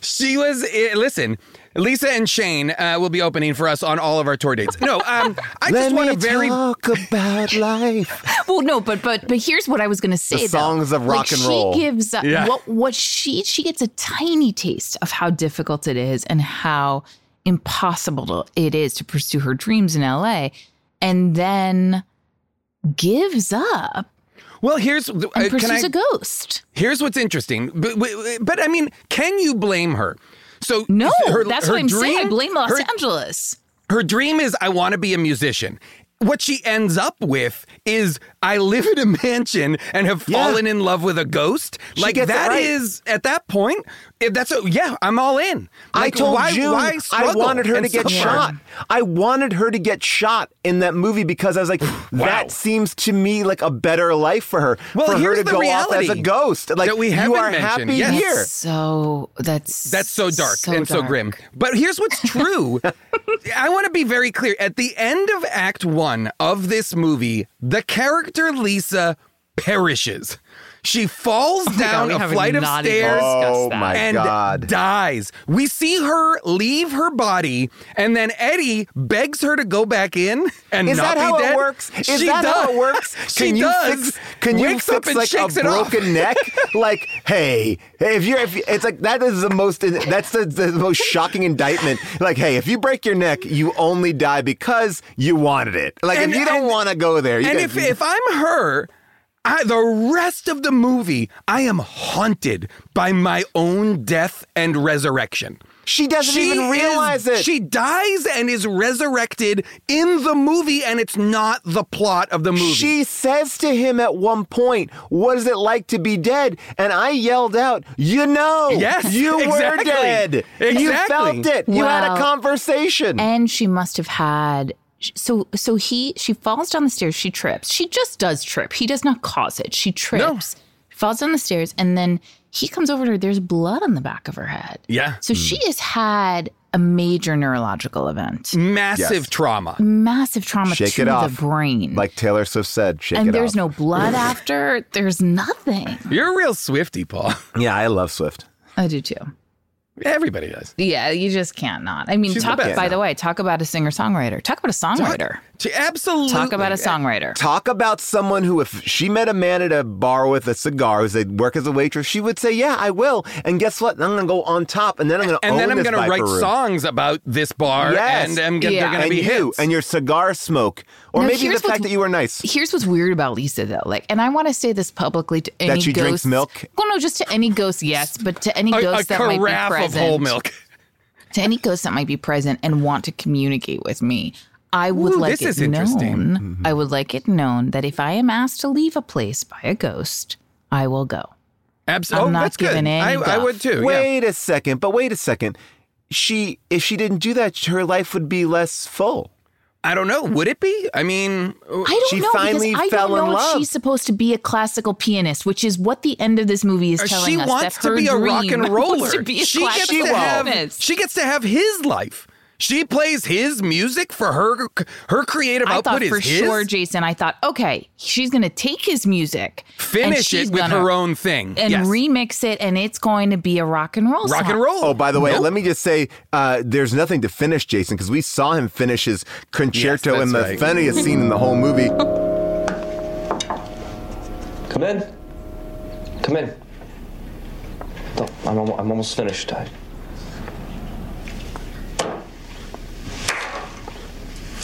She was. eh, Listen, Lisa and Shane uh, will be opening for us on all of our tour dates. No, um, I Let just want me a very. talk about (laughs) life. Well, no, but but but here's what I was going to say. The songs though. of rock like, and roll. She gives uh, Yeah. what what she she gets a tiny taste of how difficult it is and how impossible it is to pursue her dreams in LA, and then gives up Well, here's. and uh, can pursues I, a ghost. here's what's interesting. But, but, but I mean, can you blame her? So No, her- that's her what I'm saying. I blame Los her- Angeles. her dream is I want to be a musician. What she ends up with is I live in a mansion and have Yeah. fallen in love with a ghost. She like gets it that right. is at that point. If that's a, yeah, I'm all in. I told why, June why I wanted her to get suffer? shot. I wanted her to get shot in that movie because I was like, (sighs) that seems to me like a better life for her. Well, for her here's to the go off as a ghost. Like that we you are mentioned. happy Yes. here. So that's That's so dark and so grim. But here's what's true. (laughs) I want to be very clear. At the end of Act One of this movie, the character Lisa perishes. She falls (laughs) down we a flight of stairs Oh and God. dies. We see her leave her body, and then Eddie begs her to go back in and Is not that how be dead. it works? Is she that does. how it works? she can you does. fix? Can you Wakes up fix and like a it off. broken neck? (laughs) Like, hey, hey, if you're, if you- it's like that is the most. That's the, the most shocking indictment. Like, hey, if you break your neck, you only die because you wanted it. Like, And- if you don't want to go there, you and gotta- if, if I'm her, I, the rest of the movie, I am haunted by my own death and resurrection. she doesn't She even realize is- it. She dies and is resurrected in the movie, and it's not the plot of the movie. She says to him at one point, "What is it like to be dead?" And I yelled out, "You know, Yes, you exactly. were dead. You felt it. You had a conversation." and she must have had so so he she falls down the stairs she trips. She just does trip. He does not cause it. She trips falls down the stairs and then he comes over to her. There's blood on the back of her head. Yeah. so she mm. has had a major neurological event. Massive Yes. trauma. massive trauma Shake to it the brain. Like Taylor Swift said, "Shake and it there's off." no blood (laughs) after. There's nothing. You're a real Swifty, Paul. Yeah, I love Swift. i do too Everybody does. yeah you just can't not i mean She's talk best. by the way talk about a singer songwriter talk about a songwriter She absolutely talk about a songwriter Talk about someone who, if she met a man at a bar with a cigar who said work as a waitress, she would say, "Yeah, I will." And guess what? I'm gonna go on top, and then I'm gonna And own then I'm going to write room. songs about this bar, Yes. and I'm gonna, Yeah. they're going to be you hits. and your cigar smoke, or Now, maybe the fact that you were nice. Here's what's weird about Lisa though. Like, and I want to say this publicly to any that she drinks milk? Well, no, just to any ghost, yes, but to any a, ghost a that might be carafe of whole milk. (laughs) to any ghost that might be present and want to communicate with me, I would Ooh, like this it is interesting. known. Mm-hmm. I would like it known that if I am asked to leave a place by a ghost, I will go. Absolutely. I'm oh, not that's good. any I, I would too. yeah. Wait a second, but wait a second. She, if she didn't do that, her life would be less full. I don't know. Would it be? I mean, I She know finally I fell don't in love. she's supposed to be a classical pianist, which is what the end of this movie is Uh, telling she us. wants that to be a rock and (laughs) roller. To be a she gets to have she gets to have his life. She plays his music for her. Her creative I output thought is for his. sure, Jason. I thought, okay, she's going to take his music, Finish it with her own thing. and yes. remix it, and it's going to be a rock and roll rock song. and roll. Oh, by the way, Nope. let me just say, uh, there's nothing to finish, Jason, because we saw him finish his concerto Yes, in the right. funniest scene in the whole movie. Come in. Come in. I'm, I'm almost finished. I,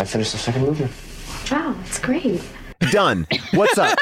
I finished the second movement. Wow, it's great. Done. What's up?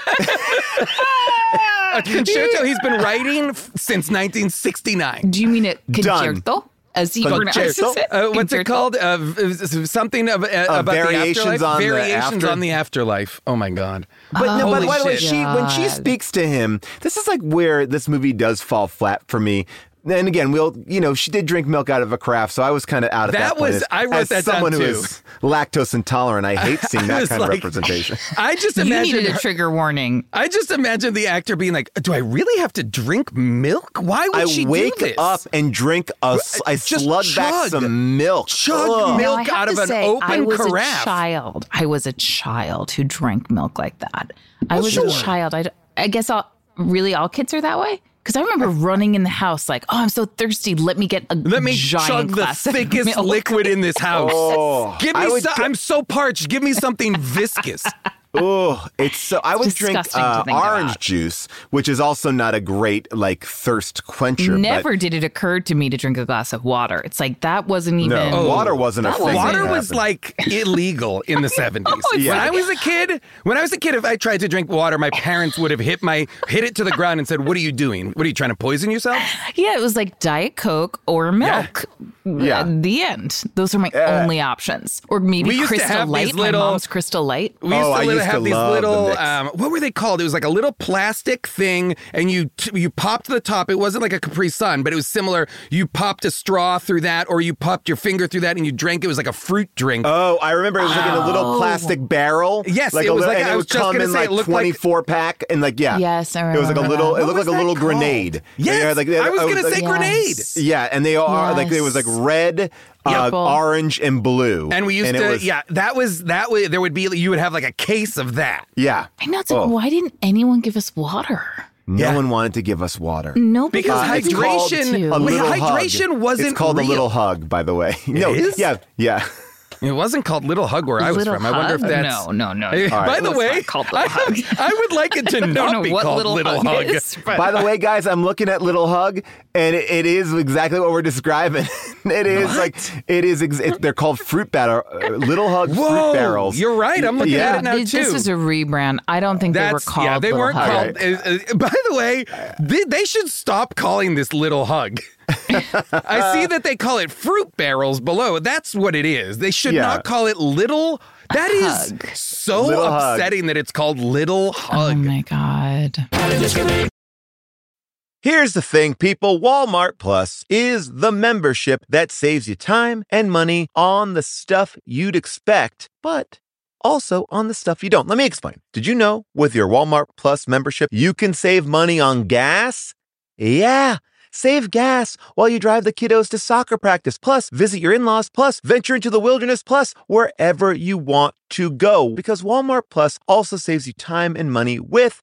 a concerto he's been writing f- since 1969. Do you mean it Done. concerto? As he Concerto. it? Uh, what's it called? Uh, v- v- something of, uh, about variations the afterlife. on the variations after- on the afterlife. Oh my god! But no, but by the way, she when she speaks to him, this is like where this movie does fall flat for me. And again, we'll you know she did drink milk out of a carafe, so I was kind of out of that, That was- As- I wrote as that down, someone who too. is lactose intolerant. I hate seeing that (laughs) was kind of representation. (laughs) I just You imagine. needed a trigger warning. I just imagine the actor being like, "Do I really have to drink milk? Why would I she wake do this? up and drink a I Just slug back some milk. Chug Ugh. milk. Now, I have out to of an say, open I was carafe. a child. I was a child who drank milk like that. I was sure. a child. I, I guess all, really all kids are that way. Because I remember running in the house like, oh, I'm so thirsty. Let me get a Let me giant chug the glass of thickest milk." liquid in this house. Oh, Give I me. would So, go- I'm so parched. Give me something viscous. Oh, it's so. I would drink disgusting to uh, orange about. juice, which is also not a great like thirst quencher. but- Never did it occur to me to drink a glass of water. It's like that wasn't even. No, water wasn't a thing. Water was like illegal in the (laughs) 70s. it's When I was a kid, when I was a kid, if I tried to drink water, my parents would have hit my hit it to the ground and said, "What are you doing? What are you trying to poison yourself?" Yeah, it was like Diet Coke or milk. Yeah. At the end. Those are my only options. Or maybe We used to Crystal Light. little- My mom's Crystal Light. We used Oh, to I li- used have to these love the little, um, what were they called? It was like a little plastic thing, and you t- you popped the top. It wasn't like a Capri Sun, but it was similar. You popped a straw through that, or you popped your finger through that, and you drank. It was like a fruit drink. Oh, I remember it was like in a little Oh. plastic barrel. Yes, like it a was little, like- and I was just gonna in say, like it looked like- twenty four pack, and like yeah, Yes, I remember. It was like a little. that. It looked like a little called? grenade. Yes, They had, like, I was gonna like- say grenade. Yeah, and they are like it was like red, uh, orange, and blue. And we used it to, was- yeah, that was that way. There would be, you would have like a case of that. yeah. I know. It's like, Oh. why didn't anyone give us water? No Yeah. one wanted to give us water. No, Because Uh, hydration- a little hydration hug. wasn't It's called real. a little hug, by the way. (laughs) no, is? yeah, yeah. It wasn't called Little Hug where I was Little from. I wonder if Hug? that's No, no, no. Hey, All By the way, called I, Hug. I would like it to (laughs) don't not know be what called Little, Little Hug, Hug. is. but- By the way, guys, I'm looking at Little Hug, and it, it is exactly what we're describing. (laughs) it is like it is. Ex- it, they're called fruit barrel, uh, Little Hug Whoa, fruit barrels. you're right. I'm looking Yeah. at it now this, too. this is a rebrand. I don't think they were called. yeah, they weren't Hug. called. uh, uh, by the way, they, they should stop calling this Little Hug. (laughs) I see that they call it fruit barrels below. That's what it is. They should Yeah. not call it Little. That is Hug. so Little Hug. upsetting that it's called Little hug. Oh my god. Here's the thing, people Walmart Plus is the membership that saves you time and money on the stuff you'd expect, but also on the stuff you don't. Let me explain. Did you know with your Walmart Plus membership, you can save money on gas? Yeah. Save gas while you drive the kiddos to soccer practice, plus visit your in laws, plus venture into the wilderness, plus wherever you want to go. Because Walmart Plus also saves you time and money with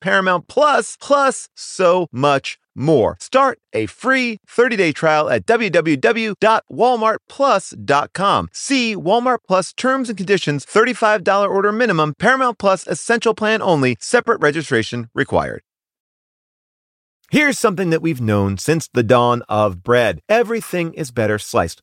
Paramount Plus plus so much more. Start a free 30-day trial at www.walmartplus.com. See Walmart Plus terms and conditions, $35 order minimum, Paramount Plus essential plan only, separate registration required. Here's something that we've known since the dawn of bread. Everything is better sliced.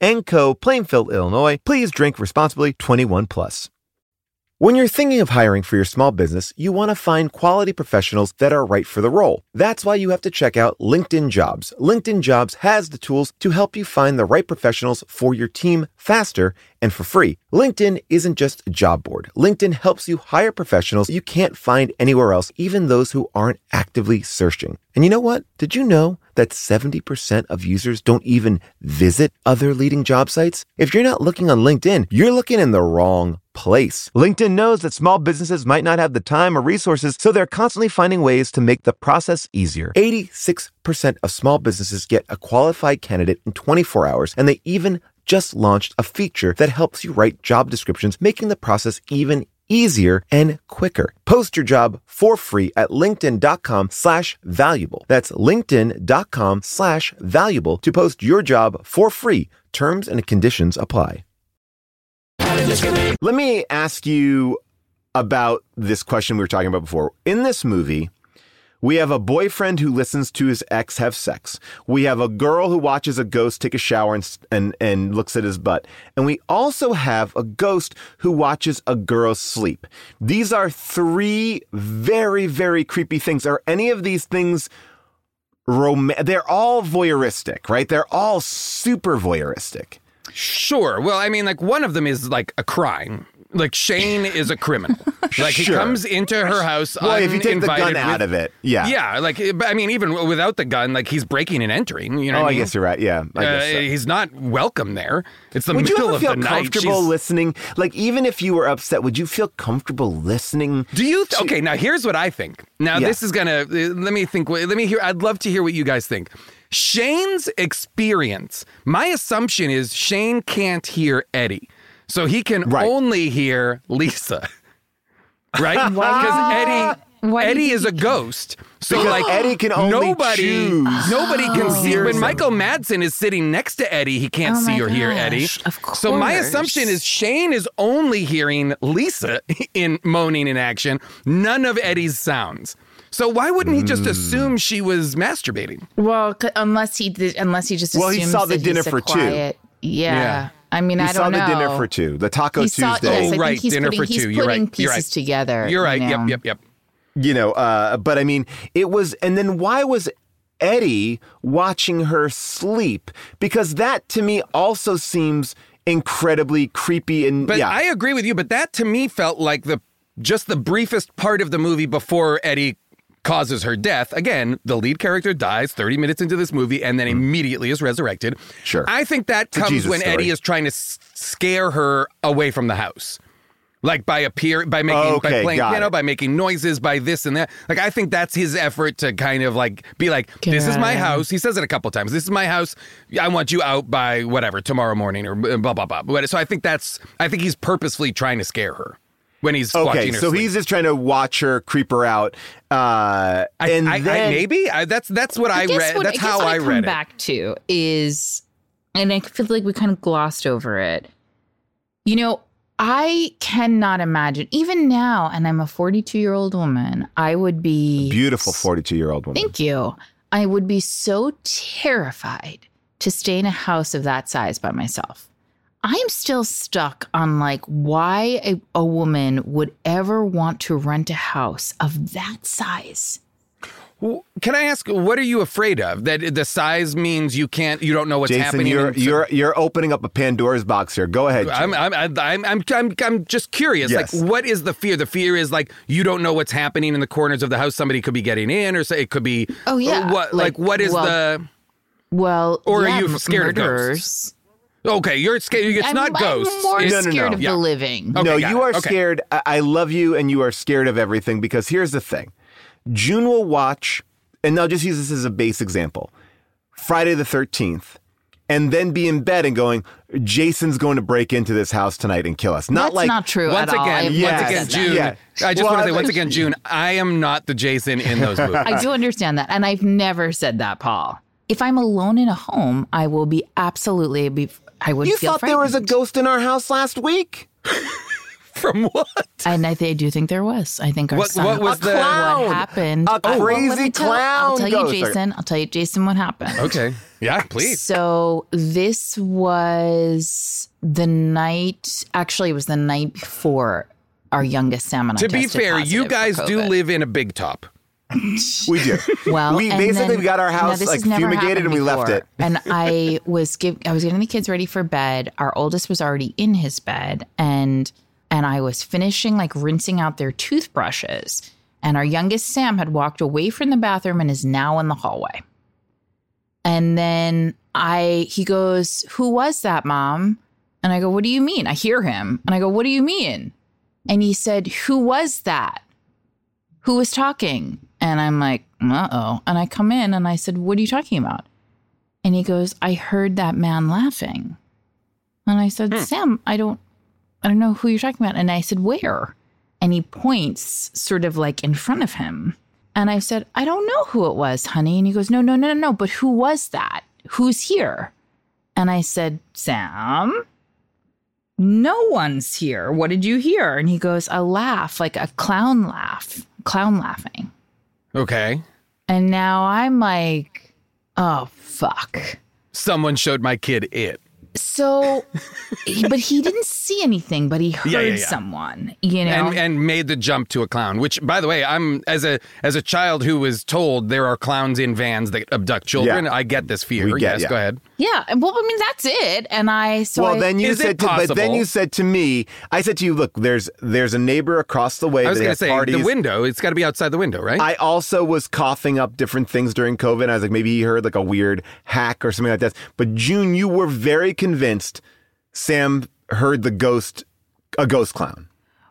and Co. Plainfield, Illinois. Please drink responsibly. 21 plus. When you're thinking of hiring for your small business, you want to find quality professionals that are right for the role. That's why you have to check out LinkedIn Jobs. LinkedIn Jobs has the tools to help you find the right professionals for your team faster and for free. LinkedIn isn't just a job board. LinkedIn helps you hire professionals you can't find anywhere else, even those who aren't actively searching. And you know what? Did you know that 70% of users don't even visit other leading job sites? If you're not looking on LinkedIn, you're looking in the wrong place. LinkedIn knows that small businesses might not have the time or resources, so they're constantly finding ways to make the process easier. 86% of small businesses get a qualified candidate in 24 hours, and they even just launched a feature that helps you write job descriptions, making the process even easier and quicker. Post your job for free at linkedin.com slash valuable. That's linkedin.com slash valuable to post your job for free. Terms and conditions apply. Let me ask you about this question we were talking about before. In this movie, We have a boyfriend who listens to his ex have sex. We have a girl who watches a ghost take a shower and, and, and looks at his butt. And we also have a ghost who watches a girl sleep. These are three very, very creepy things. Are any of these things rom- They're all voyeuristic, right? They're all super voyeuristic. Sure. Well, I mean, like one of them is like a crime. Like Shane is a criminal. (laughs) Like he comes into her house. Well, if you take the gun uninvited out with- of it, yeah. Yeah, like I mean, even without the gun, like he's breaking and entering. You know, Oh, I mean? guess you're right. Yeah, I guess Uh, so. He's not welcome there. It's the Would middle of the night. Would you feel comfortable She's- listening? Like, even if you were upset, would you feel comfortable listening? Do you? Th- okay, now here's what I think. Now Yeah. this is gonna. uh, Let me think. Let me hear. I'd love to hear what you guys think. Shane's experience. My assumption is Shane can't hear Eddie, so he can Right. only hear Lisa. (laughs) Right? (laughs) Why Because does Eddie. why Eddie is a ghost, so Because like Eddie can only nobody, choose nobody can to see. hear When. Michael Madsen is sitting next to Eddie, he can't Oh see my or hear Eddie. of course. So my assumption is Shane is only hearing Lisa (laughs) in moaning in action, none of Eddie's sounds. So why wouldn't he Hmm. just assume she was masturbating? Well, unless he did, unless he just Well, he saw the that dinner he's a for two. quiet- Yeah. Yeah. I mean, You I saw don't know. the dinner for two, the Taco He saw, Tuesday. yes, I Oh, right, think he's dinner putting, for he's two. You're putting right, you're pieces right. together. You're right. you Yep, know. yep, yep. you know, uh, but I mean, it was, and then why was Eddie watching her sleep? Because that to me also seems incredibly creepy and But yeah. I agree with you. But that to me felt like the just the briefest part of the movie before Eddie causes her death. Again, the lead character dies 30 minutes into this movie and then immediately is resurrected. Mm. Sure. I think that a comes when story. Eddie is trying to s- scare her away from the house. Like by appear by making by Okay, playing piano, it. by making noises, by this and that. Like I think that's his effort to kind of like be like, Get this is my out of house. He says it a couple times. This is my house. I want you out by whatever tomorrow morning or blah blah blah. But- So I think that's I think he's purposefully trying to scare her when he's okay, her. so sleep. he's just trying to watch her creep her out. Uh, I, and I, then I, maybe I, that's that's what I, guess read. what- That's guess how what I come read it. back to is, and I feel like we kind of glossed over it. You know, I cannot imagine even now, and I'm a 42 year old woman. I would be beautiful 42 year old woman. Thank you. I would be so terrified to stay in a house of that size by myself. I'm still stuck on like why a, a woman would ever want to rent a house of that size. Can I ask what are you afraid of? That the size means you can't, you don't know what's Jason, happening. you're in- you're you're opening up a Pandora's box here. Go ahead. I'm, I'm, I'm, I'm, I'm, I'm, I'm just curious. Yes. Like, what is the fear? The fear is like you don't know what's happening in the corners of the house. Somebody could be getting in, or say it could be. Oh, yeah. What like, Like, what is well, the? Well, Or are you m- scared of ghosts? Murderers. Okay, you're scared. It's I'm, not ghosts. I'm more It's- No, no, scared no. of Yeah. the living. Okay, no, you it. are Okay. scared. I, I love you, and you are scared of everything because here's the thing: June will watch, and I'll just use this as a base example. Friday the Thirteenth, and then be in bed and going, "Jason's going to break into this house tonight and kill us." Not That's like not true Once at again, I Yes. once again. June. Yeah. I just Well, want to say once again, June. I am not the Jason in those movies. (laughs) I do understand that. And I've never said that, Paul. If I'm alone in a home, I will be absolutely be I would you feel thought there was a ghost in our house last week. (laughs) From what? And I, I do think there was. I think our What- son. what was what the- Clown! happened? A oh, well, let crazy me tell- I'll clown tell ghost. you, Jason. I'll tell you, Jason, what happened. Okay. Yeah, please. So this was the night. Actually, it was the night before our youngest Sam and I To be fair, you guys do live in a big top. We do. Well, we basically then- got our house this like fumigated and we left it. (laughs) and I was give I was getting the kids ready for bed. Our oldest was already in his bed, and and I was finishing like rinsing out their toothbrushes. And our youngest Sam had walked away from the bathroom and is now in the hallway. And then I he goes, "Who was that, mom?" And I go, "What do you mean?" I hear him, and I go, "What do you mean?" And he said, "Who was that?" Who was talking? And I'm like, uh oh. And I come in and I said, what are you talking about? And he goes, I heard that man laughing. And I said, Sam, I don't, I don't know who you're talking about. And I said, where? And he points sort of like in front of him. And I said, I don't know who it was, honey. And he goes, no, no, no, no, no. But who was that? Who's here? And I said, Sam, no one's here. What did you hear? And he goes, a laugh, like a clown laugh, clown laughing. Okay. And now I'm like, oh, fuck. Someone showed my kid it. So, but he didn't see anything, but he heard (laughs) Yeah, yeah, yeah. someone, you know? and and made the jump to a clown. Which, by the way, I'm as a as a child who was told there are clowns in vans that abduct children. Yeah. I get this fear. Get- yes, yeah. go ahead. yeah. and Well, I mean, that's it. And I, so well, I, then you said, to, but then you said to me, I said to you, look, there's there's a neighbor across the way I was going to say parties. the window. It's got to be outside the window, right? I also was coughing up different things during COVID. I was like, maybe he heard like a weird hack or something like that. But June, you were very convinced Sam heard the ghost, a ghost clown.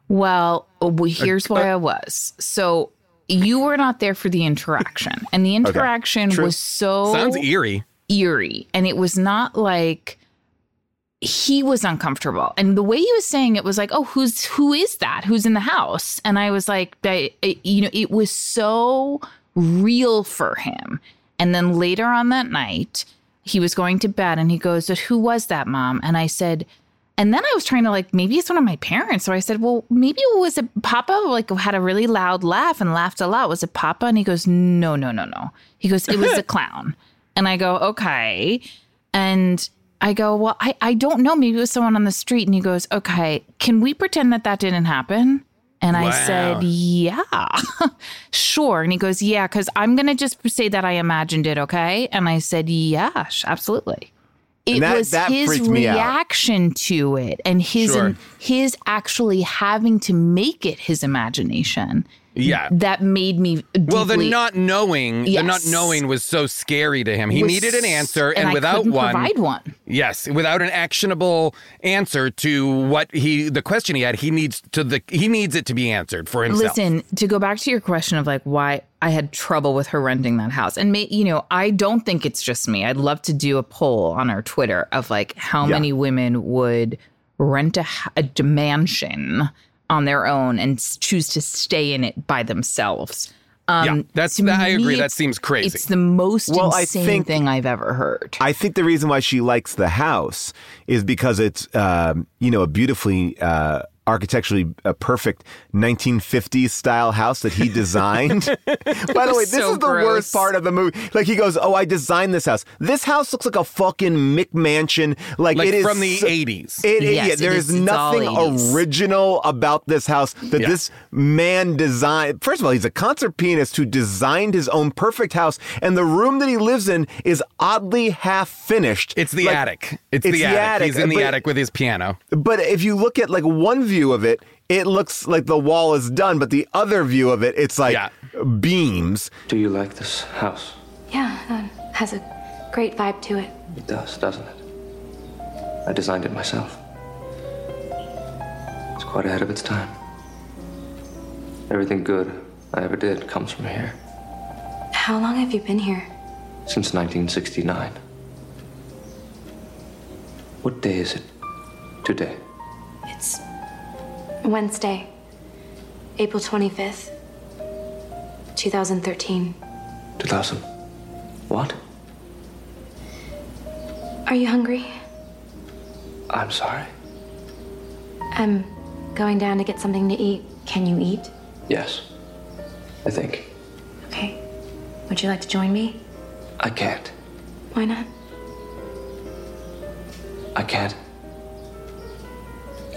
Well, well, here's why I was. So you were not there for the interaction, and the (laughs) interaction True. was so Sounds eerie. eerie, and it was not like he was uncomfortable. And the way he was saying it was like, "Oh, who's who is that? Who's in the house?" And I was like, I, I- you know, it was so real for him. And then later on that night, he was going to bed, and he goes, "But "Who was that, mom?" And I said. And then I was trying to like maybe it's one of my parents. So I said, "Well, maybe it was a Papa." Like had a really loud laugh and laughed a lot. Was it Papa? And he goes, "No, no, no, no." He goes, "It was a (laughs) clown." And I go, "Okay." And I go, "Well, I I don't know. Maybe it was someone on the street." And he goes, "Okay, can we pretend that that didn't happen?" And I said, "Yeah, (laughs) sure." And he goes, "Yeah, because I'm gonna just say that I imagined it." Okay. And I said, "Yeah, absolutely." It that- was that his out. reaction to it and his Sure. his actually having to make it his imagination Yeah. that made me Well, the deeply- not knowing, the not knowing was so scary to him. He was- needed an answer, and, I without one, provide one. yes, without an actionable answer to what he, the question he had, he needs to the he needs it to be answered for himself. Listen, to go back to your question of like why I had trouble with her renting that house. And may, you know, I don't think it's just me. I'd love to do a poll on our Twitter of like how Yeah. many women would rent a mansion on their own and choose to stay in it by themselves. Um, Yeah, that's- to I agree. That seems crazy. It's the most Well, I insane think- thing I've ever heard. I think the reason why she likes the house is because it's, um, you know, a beautifully uh, architecturally uh, perfect 1950s style house that he designed. (laughs) By the way, this So is the gross. worst part of the movie. Like he goes, "Oh, I designed this house. This house looks like a fucking McMansion. Like, like it is from the so- eighties. It, it- Yes, yeah, it there is. is It's all nothing original about this house that Yeah. this man designed. First of all, he's a concert pianist who designed his own perfect house, and the room that he lives in is oddly half finished. It's the Like, attic. It's, it's the, the attic. attic, He's in the but- attic with his piano. But if you look at like one view of it, it looks like the wall is done, but the other view of it, it's like Yeah. beams. Do you like this house? Yeah, that has a great vibe to it. It does, doesn't it? I designed it myself. It's quite ahead of its time. Everything good I ever did comes from here. How long have you been here? Since 1969. What day is it? Today. Wednesday, April 25th, 2013. 2000. What? Are you hungry? I'm sorry. I'm going down to get something to eat. Can you eat? Yes. I think. Okay. Would you like to join me? I can't. Why not? I can't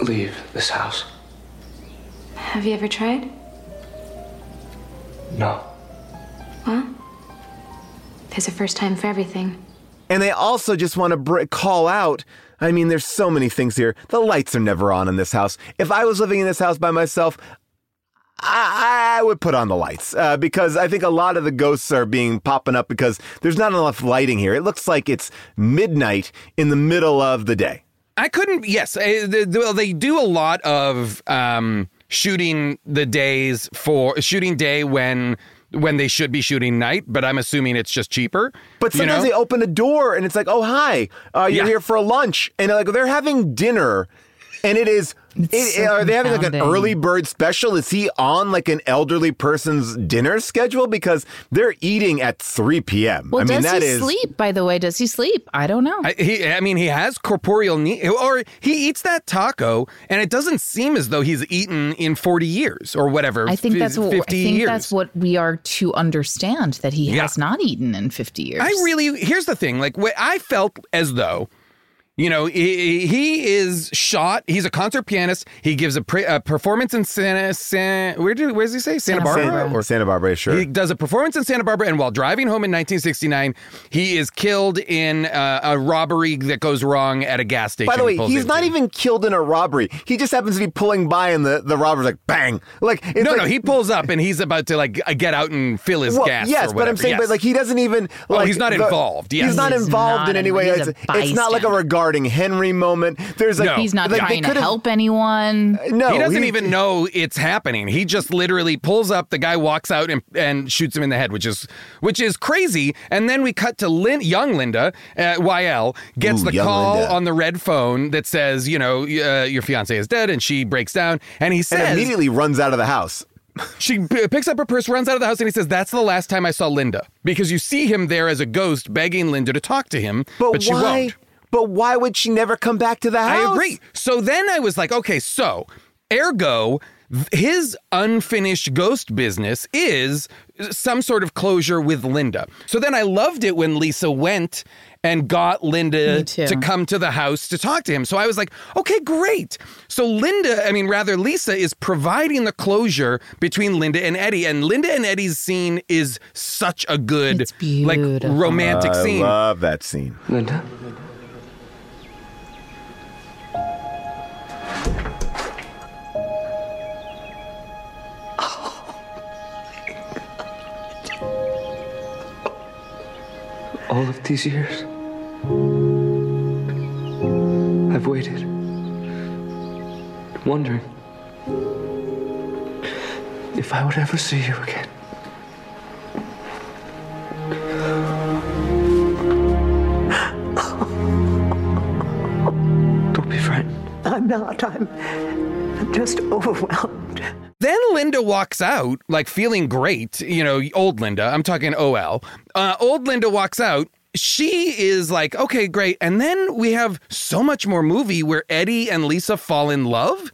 leave this house. Have you ever tried? No. Well, there's a first time for everything. And they also just want to br- call out. I mean, there's so many things here. The lights are never on in this house. If I was living in this house by myself, I, I would put on the lights uh, because I think a lot of the ghosts are being popping up because there's not enough lighting here. It looks like it's midnight in the middle of the day. I couldn't. Yes, eh, the- the- well, they do a lot of um, shooting the days for shooting day when when they should be shooting night. But I'm assuming it's just cheaper. But you sometimes know? they open the door and it's like, oh, hi, uh, you're Yeah. here for a lunch. And like they're having dinner and It's It- so are they having like an early bird special? Is he on like an elderly person's dinner schedule because they're eating at 3 p.m.? Well, I mean, does that he is sleep? By the way, does he sleep? I don't know. I, he, I mean, he has corporeal need, or he eats that taco, and it doesn't seem as though he's eaten in forty years or whatever. I think f- that's what I fifty think years. that's what we are to understand that he Yeah. has not eaten in 50 years. I really here's the thing. Like wh- I felt as though. You know, he, he is shot. He's a concert pianist. He gives a, pre, a performance in Santa, San, where, do, where does he say? Santa, Santa Barbara? Barbara. or Santa Barbara, sure. He does a performance in Santa Barbara, and while driving home in 1969, he is killed in uh, a robbery that goes wrong at a gas station. By the way, pulls he's not even killed in a robbery. He just happens to be pulling by, and the, the robber's like, bang! Like, it's No, like, no, he pulls up and he's about to like uh, get out and fill his Well, gas. yes, or but I'm saying, Yes. but like he doesn't even. Oh, Like, he's not the- involved, yes. he's not He's involved not in any way. It's, it's not like a bystander. Regarding Henry moment. There's like No. He's not like, they trying to could've- help anyone. No, he doesn't he- even know it's happening. He just literally pulls up. The guy walks out and, and shoots him in the head, which is which is crazy. And then we cut to Lin, young Linda, uh, YL, gets Ooh, the call Linda. on the red phone that says, you know, uh, your fiance is dead, and she breaks down. And he and says, immediately runs out of the house. she p- picks up her purse, runs out of the house, and he says, "That's the last time I saw Linda." Because you see him there as a ghost, begging Linda to talk to him, But, but, she why? won't. But why would she never come back to the house? I agree. So then I was like, okay, so ergo, his unfinished ghost business is some sort of closure with Linda. So then I loved it when Lisa went and got Linda to come to the house to talk to him. So I was like, okay, great. So Linda, I mean, rather, Lisa is providing the closure between Linda and Eddie. And Linda and Eddie's scene is such a good, like, romantic I scene. I love that scene. Linda? Oh, all of these years, I've waited, wondering if I would ever see you again. I'm not. I'm, I'm just overwhelmed. Then Linda walks out, like feeling great. You know, old Linda. I'm talking OL. Uh, old Linda walks out. She is like, okay, great. And then we have so much more movie where Eddie and Lisa fall in love.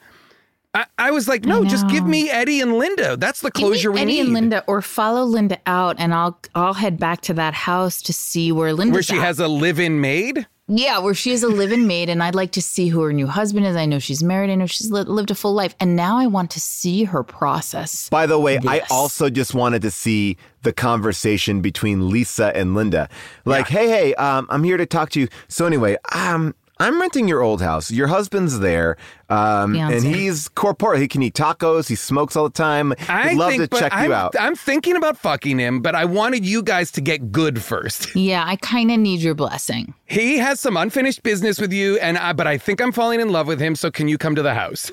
I, I was like, no, just give me Eddie and Linda. That's the Give me closure we Eddie need. Eddie and Linda, or follow Linda out, and I'll I'll head back to that house to see where Linda. where she has a live-in maid. Yeah, where she is a live-in maid, and I'd like to see who her new husband is. I know she's married. I know she's li- lived a full life, and now I want to see her process. By the way, I also just wanted to see the conversation between Lisa and Linda. Like, hey, hey, um, I'm here to talk to you. So anyway, um, I'm renting your old house. Your husband's there, um, and he's corporeal. He can eat tacos. He smokes all the time. I Would love think, to check I'm, you out. I'm thinking about fucking him, but I wanted you guys to get good first. (laughs) Yeah, I kind of need your blessing. He has some unfinished business with you, and I, but I think I'm falling in love with him. So can you come to the house?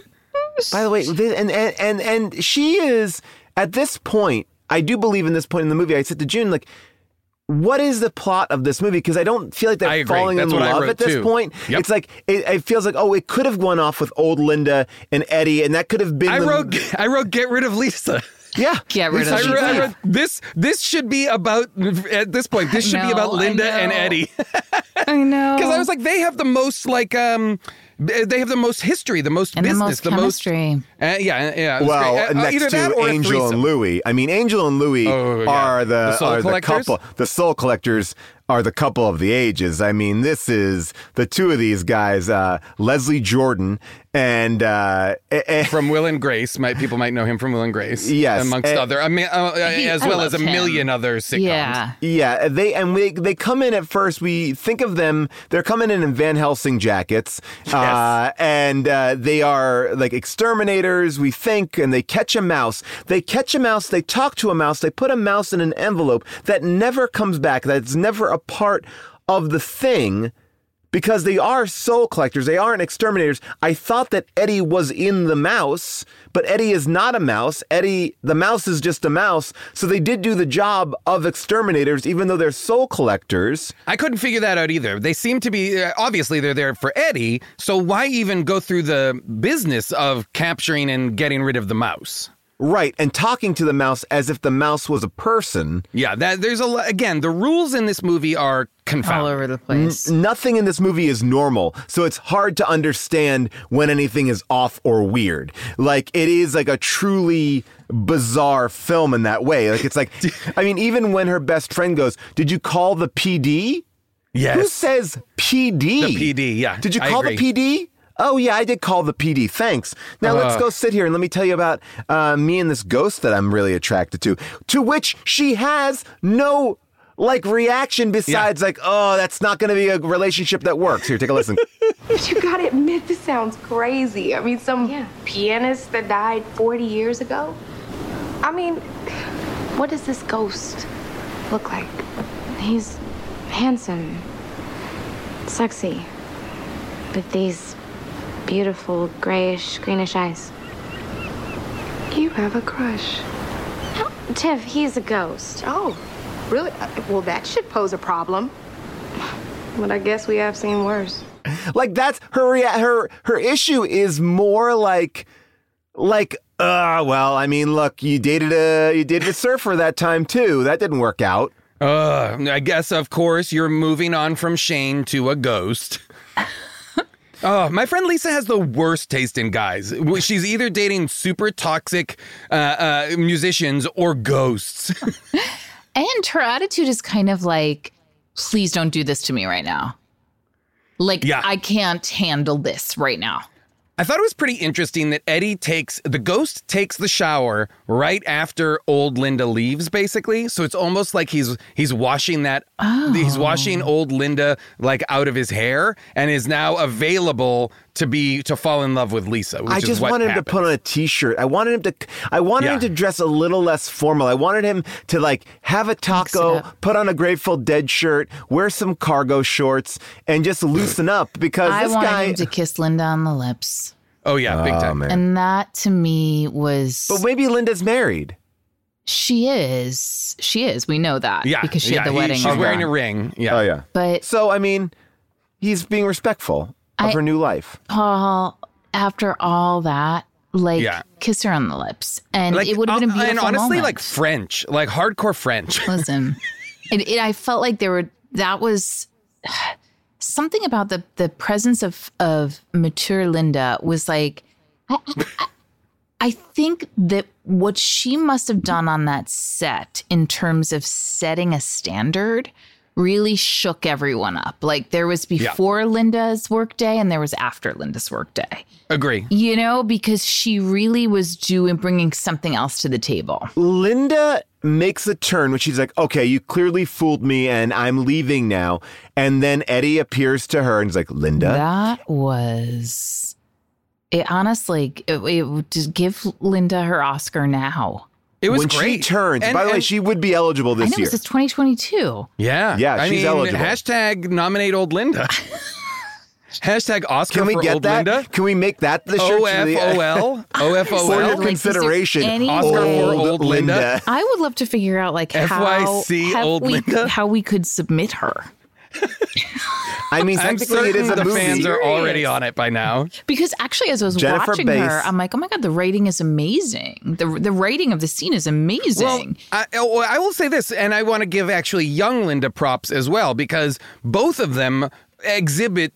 By the way, th- and, and and and she is at this point. I do believe in this point in the movie. I said to June, like, what is the plot of this movie? Because I don't feel like they're falling That's in love at this too. point. Yep. It's like it, it feels like oh, it could have gone off with old Linda and Eddie, and that could have been. I the- wrote, I wrote, get rid of Lisa. yeah, (laughs) Get rid of I Lisa wrote, I wrote, this this should be about at this point. This should be about Linda and. Eddie I know. (laughs) because I was like, they have the most like um, they have the most history, the most and the business, most the most. chemistry. Uh, yeah, yeah. Well. Uh, next to Angel and threesome. Louie. I mean, Angel and Louie Oh, yeah. are the, The soul are the couple. The soul collectors are the couple of the ages. I mean, this is the two of these guys, uh, Leslie Jordan and uh, eh, (laughs) eh, from Will and Grace. Might people might know him from Will and Grace. Yes, amongst other, I mean, uh, uh, He- as well as a him. million other sitcoms. Yeah. Yeah, they and we they come in at first. We think of them. They're coming in in Van Helsing jackets, uh, and uh, they are like exterminators. We think, and they catch a mouse. They catch a mouse. They talk to a mouse. They put a mouse in an envelope that never comes back. That's never a part of the thing. because they are soul collectors. They aren't exterminators. I thought that Eddie was in the mouse, but Eddie is not a mouse. Eddie, the mouse is just a mouse. So they did do the job of exterminators, even though they're soul collectors. I couldn't figure that out either. They seem to be uh, obviously they're there for Eddie, so why even go through the business of capturing and getting rid of the mouse? Right, and talking to the mouse as if the mouse was a person. Yeah, that there's a lo- again, the rules in this movie are confounded. all over the place. Nothing in this movie is normal, so it's hard to understand when anything is off or weird. Like it is like a truly bizarre film in that way. Like it's like, (laughs) I mean, even when her best friend goes, "Did you call the PD?" Yes. Who says PD? The PD, yeah, Did you I call the. PD? Oh yeah, I did call the PD. Thanks. Now let's Uh. go sit here and let me tell you about uh, me and this ghost that I'm really attracted to. To which she has no like reaction besides like, oh, that's not going to be a relationship that works. Here, take a listen. (laughs) But you gotta admit, this sounds crazy. I mean, some pianist that died 40 years ago? I mean, what does this ghost look like? He's handsome, sexy, with these beautiful grayish, greenish eyes. You have a crush. Tiff, he's a ghost. Oh, really? Uh, Well, that should pose a problem. But I guess we have seen worse. (laughs) like that's her rea- her her issue is more like like uh well, I mean, look, you dated a you dated a surfer that time too. That didn't work out. Uh, I guess, of course, you're moving on from Shane to a ghost. (laughs) Oh, my friend Lisa has the worst taste in guys. She's either dating super toxic uh, uh, musicians or ghosts. (laughs) And her attitude is kind of like, please don't do this to me right now. Like, Yeah. I can't handle this right now. I thought it was pretty interesting that Eddie takes the ghost takes the shower right after old Linda leaves, basically. So it's almost like he's he's washing that he's oh. washing old Linda like out of his hair and is now available to be to fall in love with Lisa. Which I is just what wanted him happened. to put on a t-shirt. I wanted him to I wanted Yeah. him to dress a little less formal. I wanted him to like have a taco, put on a Grateful Dead shirt, wear some cargo shorts and just loosen up because I this wanted guy him to kiss Linda on the lips. Oh yeah, big oh, time. And that to me was. But maybe Linda's married. she is. She is. We know that. Yeah, Because she yeah, had the he- wedding. She's ring. wearing a ring. Yeah. Oh yeah. But So I mean, he's being respectful of I- her new life. Paul, after all that, like, Yeah. kiss her on the lips. And Like, it would have been a uh, beautiful and honestly, moment. like French, like hardcore French. (laughs) Listen, it, it, I felt like there were that was (sighs) something about the the presence of of mature Linda was like. I, I, I think that what she must have done on that set in terms of setting a standard really shook everyone up. Like there was before Linda's workday and there was after Linda's workday. Agree. You know, because she really was doing bringing something else to the table. Linda makes a turn when she's like, okay, you clearly fooled me and I'm leaving now. And then Eddie appears to her and is like, Linda? That was it. Honestly, it, it would just give Linda her Oscar now. It was when great. she turns, And- by the way, she would be eligible this I this know year. this is 2022. Yeah. Yeah, I she's mean, eligible. Hashtag nominate old Linda. (laughs) hashtag Oscar Can we for get old that? Linda. Can we make that the shirt? to OFOL. (laughs) (laughs) For your OFOL. Like, consideration, Oscar way- for old Linda. I would love to figure out like how FYC have old we, Linda. how we could submit her I mean, I'm technically, it certain is a the movie. fans are already on it by now. because actually as I was Jennifer watching Bass. her, I'm like, oh my god, the writing is amazing. The the writing of the scene is amazing. Well, I, oh, I will say this, and I want to give actually young Linda props as well, because both of them exhibit,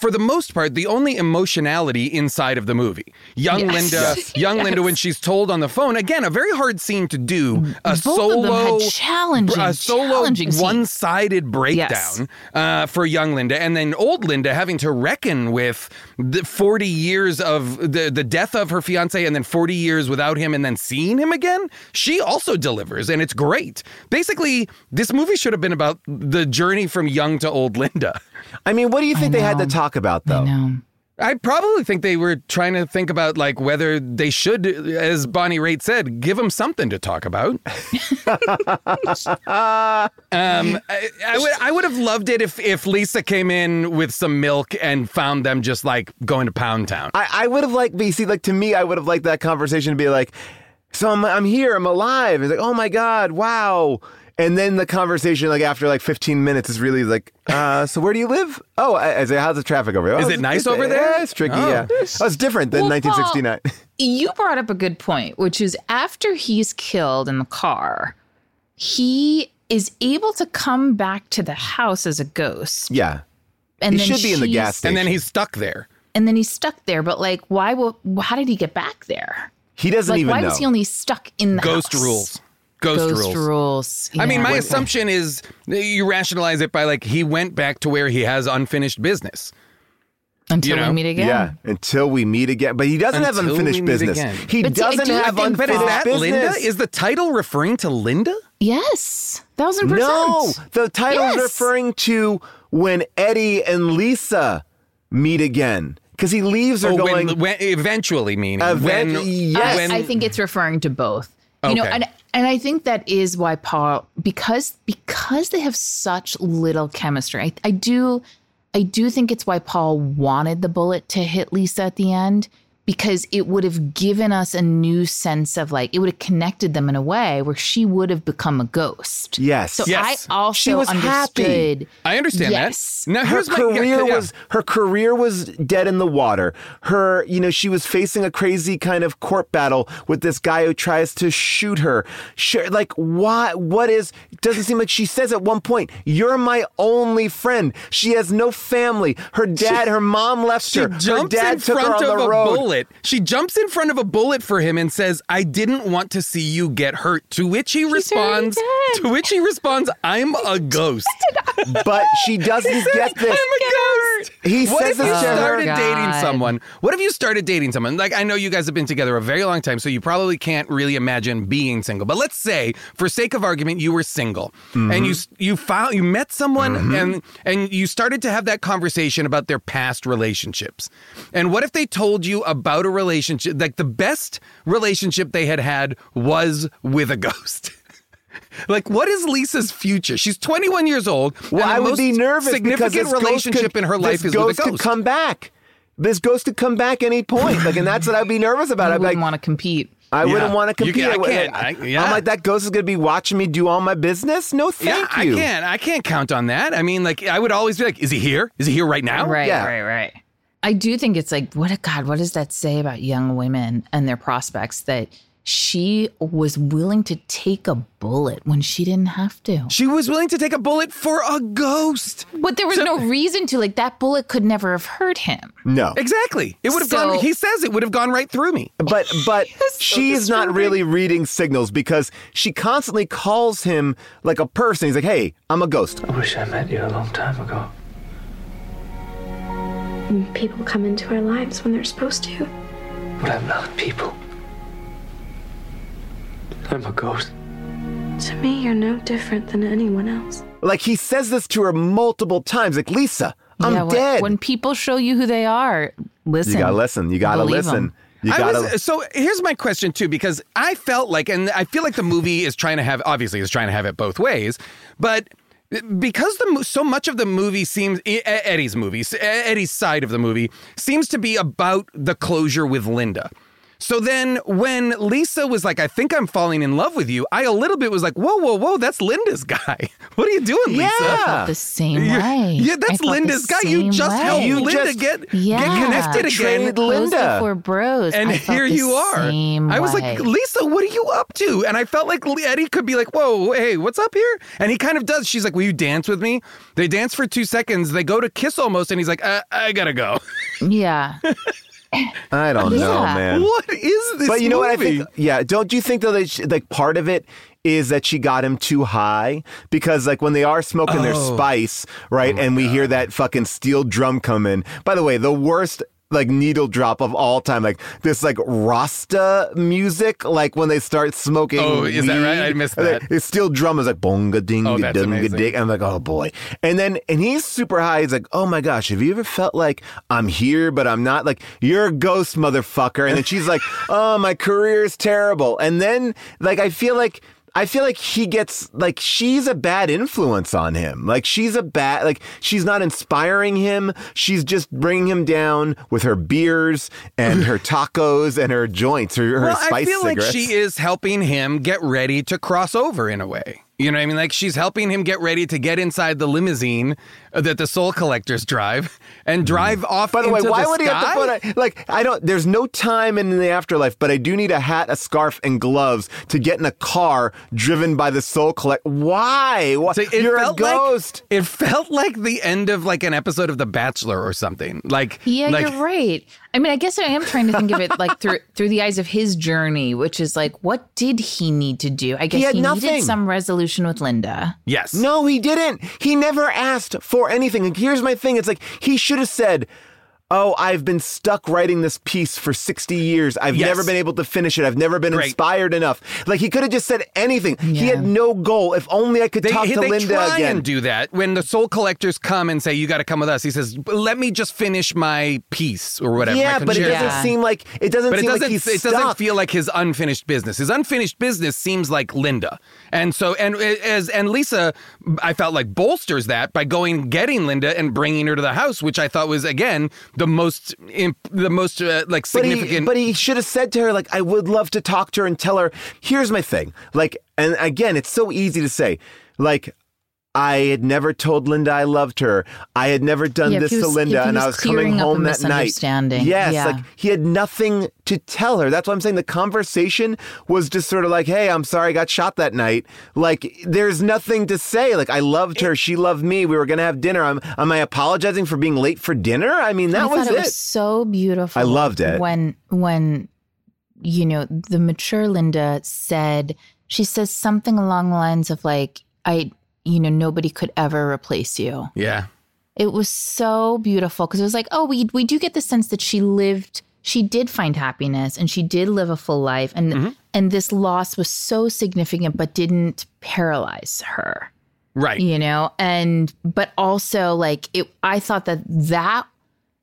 for the most part, the only emotionality inside of the movie. Young Yes. Linda, Yes. (laughs) young Linda, when she's told on the phone, again, a very hard scene to do. A Both solo, of them had challenging, a solo challenging one-sided breakdown Yes. uh, for young Linda, and then old Linda having to reckon with the 40 years of the the death of her fiance, and then 40 years without him, and then seeing him again. She also delivers, and it's great. Basically, this movie should have been about the journey from young to old Linda. (laughs) I mean, what do you think they had to talk about, I though? know. I probably think they were trying to think about like whether they should, as Bonnie Raitt said, give them something to talk about. (laughs) um, I, I would I would have loved it if if Lisa came in with some milk and found them just like going to Pound Town. I, I would have liked, but you see, like to me, I would have liked that conversation to be like, so I'm, I'm here, I'm alive. It's like, oh my God, wow. And then the conversation, like after like 15 minutes, is really like, uh, so where do you live? Oh, I, I say, how's the traffic over here? Is "Oh, it nice over there? Yeah, it's tricky. Oh. Yeah, oh, it's different than Well, 1969. (laughs) You brought up a good point, which is after he's killed in the car, he is able to come back to the house as a ghost. yeah, And he then should be in the she's- gas station. and then he's stuck there. And then he's stuck there. But like, why will, how did he get back there? he doesn't Like, even why know. was he only stuck in the Ghost house? rules. Ghost, Ghost rules. rules. I mean, my assumption is you rationalize it by like he went back to where he has unfinished business. Until you know, we meet again. Yeah, until we meet again. But he doesn't have unfinished business. again. He But doesn't do have think- But unfinished is that business. Linda? Is the title referring to Linda? Yes. Thousand percent. No, the title is Yes. referring to when Eddie and Lisa meet again. Because he leaves her Oh, going. when, when, eventually meaning Event- when, yes. when- I, I think it's referring to both. You know, Okay. and and I think that is why Paul because because they have such little chemistry. I, I do I do think it's why Paul wanted the bullet to hit Lisa at the end because it would have given us a new sense of like it would have connected them in a way where she would have become a ghost. Yes. So Yes. I also She was happy. understood. I understand Yes. that. Now her here's my career yeah, was her career was dead in the water. Her, you know, she was facing a crazy kind of court battle with this guy who tries to shoot her. Sure, like why? What is? It doesn't seem like she says at one point, "You're my only friend." She has no family. Her dad, her mom left She her. Her jumps dad in took her front on of the a road. bullet. She jumps in front of a bullet for him and says, "I didn't want to see you get hurt." To which he responds, dead. "To which he responds, I'm a ghost." (laughs) But she doesn't get this. I'm a ghost. He What says if you this to her. started oh, God. dating someone? What if you started dating someone? Like I know you guys have been together a very long time, so you probably can't really imagine being single. But let's say, for sake of argument, you were single mm-hmm. and you you found you met someone mm-hmm. and and you started to have that conversation about their past relationships. And what if they told you about a relationship like the best relationship they had had was with a ghost? (laughs) Like, what is Lisa's future? She's 21 years old. Well, I would be nervous because Significant this ghost relationship could, in her life this is ghost with a could come back. This ghost could come back any point. Like, and that's what I'd be nervous about. I I'd be wouldn't like, want to compete. I Yeah. wouldn't want to compete. can- I would- can't. I- yeah. I'm like, that ghost is going to be watching me do all my business? No, thank yeah, you. I can't. I can't count on that. I mean, like, I would always be like, "Is he here? Is he here right now?" Right, Yeah. right, right. I do think it's like, what a God, what does that say about young women and their prospects that she was willing to take a bullet when she didn't have to? She was willing to take a bullet for a ghost. But there was no reason to. Like, that bullet could never have hurt him. No. Exactly. It would have So- gone. He says it would have gone right through me. But (laughs) but she's not really reading signals because she constantly calls him like a person. He's like, "Hey, I'm a ghost." I wish I met you a long time ago. People come into our lives when they're supposed to. But I'm not people. I'm a ghost. To me, you're no different than anyone else. Like he says this to her multiple times. Like, "Lisa, I'm yeah, when- dead." When people show you who they are, listen. you gotta listen. You gotta Believe listen. 'em. You I gotta. was, so here's my question too, because I felt like, and I feel like the movie is trying to have, obviously, is trying to have it both ways, but because the so much of the movie seems Eddie's movie, Eddie's side of the movie seems to be about the closure with Linda. So then when Lisa was like, I think I'm falling in love with you, I a little bit was like, whoa, whoa, whoa, that's Linda's (laughs) guy. What are you doing, Lisa? Yeah. the same Yeah, way. Yeah, that's Linda's guy. You just way. helped You Linda just- get, Yeah. get connected again. Bros Linda. before bros. And I felt here the you are. same I was way. like, Lisa, what are you up to? And I felt like Eddie could be like, whoa, hey, what's up here? And he kind of does. She's like, will you dance with me? They dance for two seconds. They go to kiss almost. And he's like, uh, I gotta go. (laughs) yeah. I don't know, man. what is this? But you know what I think? Yeah, don't you think though that she, like part of it is that she got him too high because like when they are smoking their Oh. spice, right, oh and we hear that fucking steel drum come in. By the way, the worst like needle drop of all time, like this like Rasta music, like when they start smoking. Oh, is that right? I missed that. It's steel drum is like bonga ding Oh, amazing. ding. I'm like, oh boy. And then and he's super high. He's like, oh my gosh, have you ever felt like I'm here but I'm not? Like you're a ghost, motherfucker. And then she's like, (laughs) oh my career is terrible. And then like I feel like. I feel like he gets like she's a bad influence on him. Like she's a bad like she's not inspiring him. She's just bringing him down with her beers and her (laughs) tacos and her joints, her, her well, spice I feel cigarettes. like she is helping him get ready to cross over in a way. You know what I mean? Like she's helping him get ready to get inside the limousine that the soul collectors drive and drive off. Mm. By the way, why the would he have to sky? put a like? I don't. There's no time in the afterlife, but I do need a hat, a scarf, and gloves to get in a car driven by the soul collect. Why? Why? So it You're a ghost. Like, it felt like the end of like an episode of The Bachelor or something. Like Yeah, like, you're right. I mean, I guess I am trying to think of it like through (laughs) through the eyes of his journey, which is like, what did he need to do? I guess had he, nothing. needed some resolution with Linda. Yes. No, he didn't. He never asked for anything. And here's my thing. It's like he should have said. Oh, I've been stuck writing this piece for 60 years. I've Yes. never been able to finish it. I've never been Right. inspired enough. Like he could have just said anything. He had no goal. If only I could They, talk to they Linda try again. and do that when the soul collectors come and say you got to come with us. He says, "Let me just finish my piece or whatever." yeah, but it doesn't Yeah. seem like it doesn't But it doesn't. like he's it doesn't feel like his unfinished business. His unfinished business seems like Linda, and so and as and Lisa, I felt like bolsters that by going getting Linda and bringing her to the house, which I thought was again the most imp, the most uh, like But he, significant. but he should have said to her, like, I would love to talk to her and tell her, here's my thing. Like, and again, it's so easy to say, like, I had never told Linda I loved her. I had never done Yeah, this he to Linda, and I was was coming clearing up a home that night. Yes, Yeah. like he had nothing to tell her. That's why I'm saying the conversation was just sort of like, "Hey, I'm sorry I got shot that night." Like, there's nothing to say. Like, I loved her, she loved me. We were gonna have dinner. I'm, am I apologizing for being late for dinner? I mean, that I was it it. was so beautiful. I loved it. when when you know the mature Linda said she says something along the lines of like I you know nobody could ever replace you. yeah, It was so beautiful because it was like oh we we do get the sense that she lived she did find happiness and she did live a full life and Mm-hmm. and this loss was so significant but didn't paralyze her right. you know and but also like it i thought that that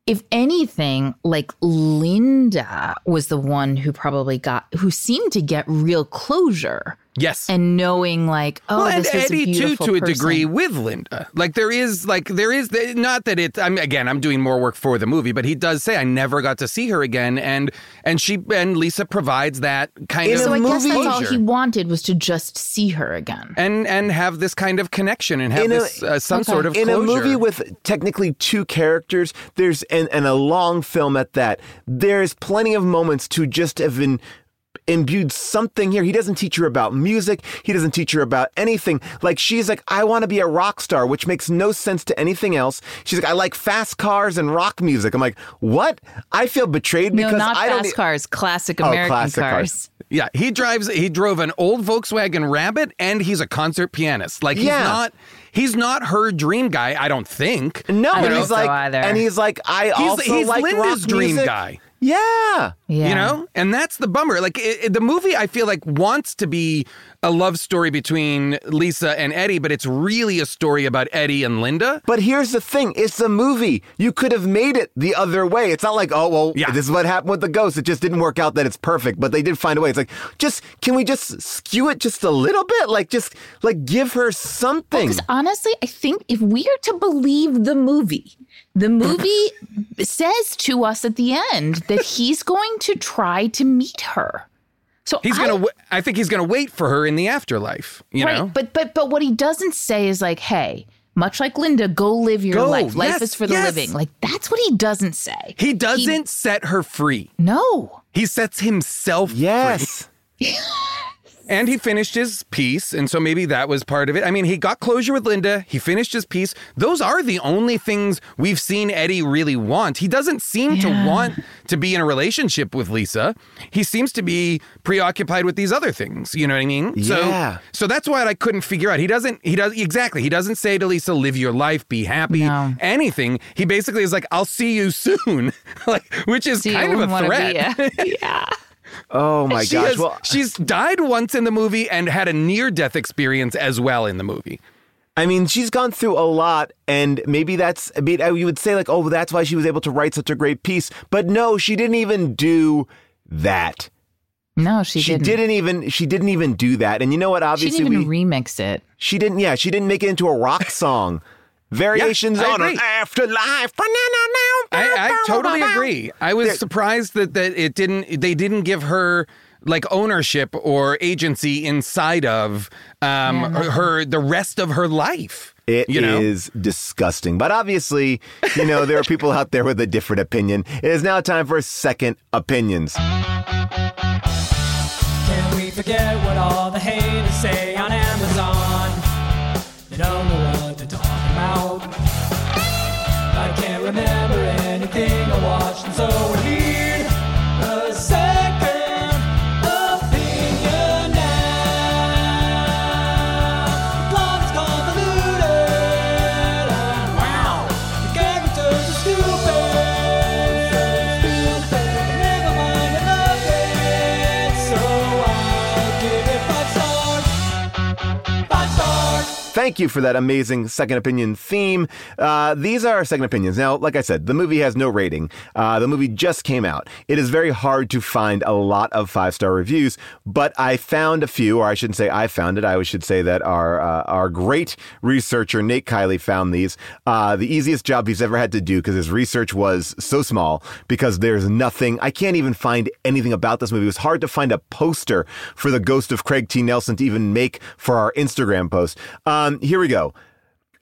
if anything like linda was the one who probably got who seemed to get real closure Yes. and knowing like oh well, and this was Eddie a too, beautiful to a person. degree, with Linda. Like there is, like there is, not that it. I'm again, I'm doing more work for the movie, but he does say I never got to see her again, and and she and Lisa provides that kind In of so i guess that's all he wanted was to just see her again and and have this kind of connection and have a- this uh, some Okay. sort of in closure. a movie with technically two characters there's and, and a long film at that there's plenty of moments to just have been imbued something here he doesn't teach her about music he doesn't teach her about anything like she's like i want to be a rock star which makes no sense to anything else she's like i like fast cars and rock music i'm like what i feel betrayed no because not i don't fast e- cars classic Oh, american classic cars. cars. yeah, he drives. He drove an old Volkswagen Rabbit, and he's a concert pianist. Like he's Yeah. not. He's not her dream guy. I don't think. no I and don't he's so like either. and he's like i He's, also he's like Linda's rock dream music. guy. Yeah. Yeah. You know, and that's the bummer. Like it, it- the movie, I feel like wants to be a love story between Lisa and Eddie, but it's really a story about Eddie and Linda. But here's the thing: it's a movie. You could have made it the other way. It's not like, oh well, Yeah. this is what happened with the ghost. It just didn't work out that it's perfect, but they did find a way. It's like, just can we just skew it just a little bit? Like, just like give her something. Because honestly, I think if we are to believe the movie, the movie (laughs) says to us at the end that he's going to try to meet her. So He's I- gonna. wa- I think he's gonna wait for her in the afterlife. You right, know. but but but what he doesn't say is like, hey, much like Linda, go live your Go, life. Life yes, is for the yes. living. Like that's what he doesn't say. he doesn't set her free. No. He sets himself free. yes. (laughs) And he finished his piece, and so maybe that was part of it. I mean, he got closure with Linda. He finished his piece. Those are the only things we've seen Eddie really want. He doesn't seem to want to be in a relationship with Lisa. He seems to be preoccupied with these other things. You know what I mean? Yeah. So, so that's why I couldn't figure out. He doesn't. He does exactly. He doesn't say to Lisa, "Live your life, be happy," anything. He basically is like, "I'll see you soon," (laughs) like, which is See, kind of a threat. be a- (laughs) yeah. Oh my She gosh. has- well, she's died once in the movie and had a near death experience as well in the movie. I mean, she's gone through a lot, and maybe that's, I mean, you would say, like, oh, that's why she was able to write such a great piece. But no, she didn't even do that. No, she, She didn't. didn't even, she didn't even do that. And you know what? Obviously, she didn't even we, remix it. she didn't, yeah, she didn't make it into a rock song. Variations I on an agree. afterlife. I, I totally agree. I was surprised that, that it didn't they didn't give her like ownership or agency inside of um her, her- the rest of her life. It is you know? disgusting. But obviously, you know, there are (laughs) people out there with a different opinion. It is now time for second opinions. Can we forget what all the haters say on Amazon? Thank you for that amazing second opinion theme. Uh, these are second opinions. Now, like I said, the movie has no rating. Uh, the movie just came out. It is very hard to find a lot of five star reviews, but I found a few, or I shouldn't say I found it. I should say that our uh, our great researcher Nate Kiley found these. Uh, the easiest job he's ever had to do because his research was so small. Because there's nothing. I can't even find anything about this movie. It was hard to find a poster for the Ghost of Craig T. Nelson to even make for our Instagram post. Um, here we go.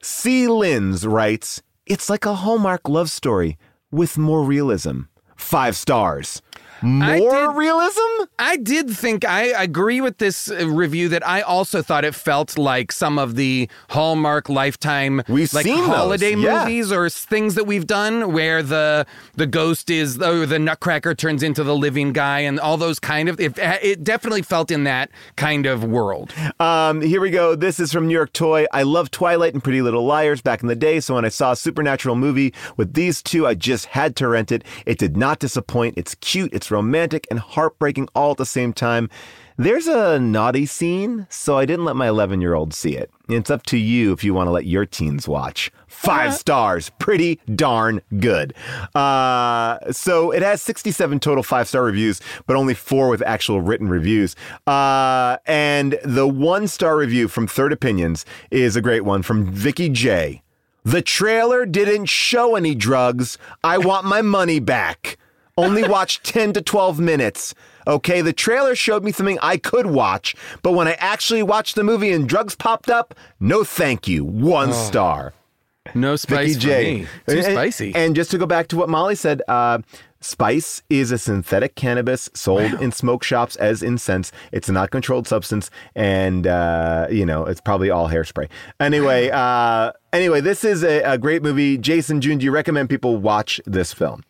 C. Lins writes, It's like a Hallmark love story with more realism. Five stars. More realism? I did think I agree with this uh, review that I also thought it felt like some of the Hallmark Lifetime We've like seen holiday yeah. movies or things that we've done where the the ghost is or the Nutcracker turns into the living guy and all those kind of it, it definitely felt in that kind of world. Um, here we go. This is from New York Toy. I love Twilight and Pretty Little Liars back in the day, so when I saw a supernatural movie with these two, I just had to rent it. It did not disappoint. It's cute, it's romantic, and heartbreaking all at the same time. There's a naughty scene, so I didn't let my 11 year old see it. It's up to you if you want to let your teens watch. Five stars. Pretty darn good. Uh, so it has 67 total five star reviews, but only four with actual written reviews. Uh, and the one star review from Third Opinions is a great one from Vicky J. The trailer didn't show any drugs. I want my money back. Only watched 10 to 12 minutes. Okay, the trailer showed me something I could watch, but when I actually watched the movie and drugs popped up, no thank you. One Oh. star. No spice Vicky for J. me. Too And- spicy. And just to go back to what Molly said, uh, spice is a synthetic cannabis sold in smoke shops as incense. It's not controlled substance, and uh, you know it's probably all hairspray. Anyway, uh, anyway, this is a, a great movie. Jason June, do you recommend people watch this film?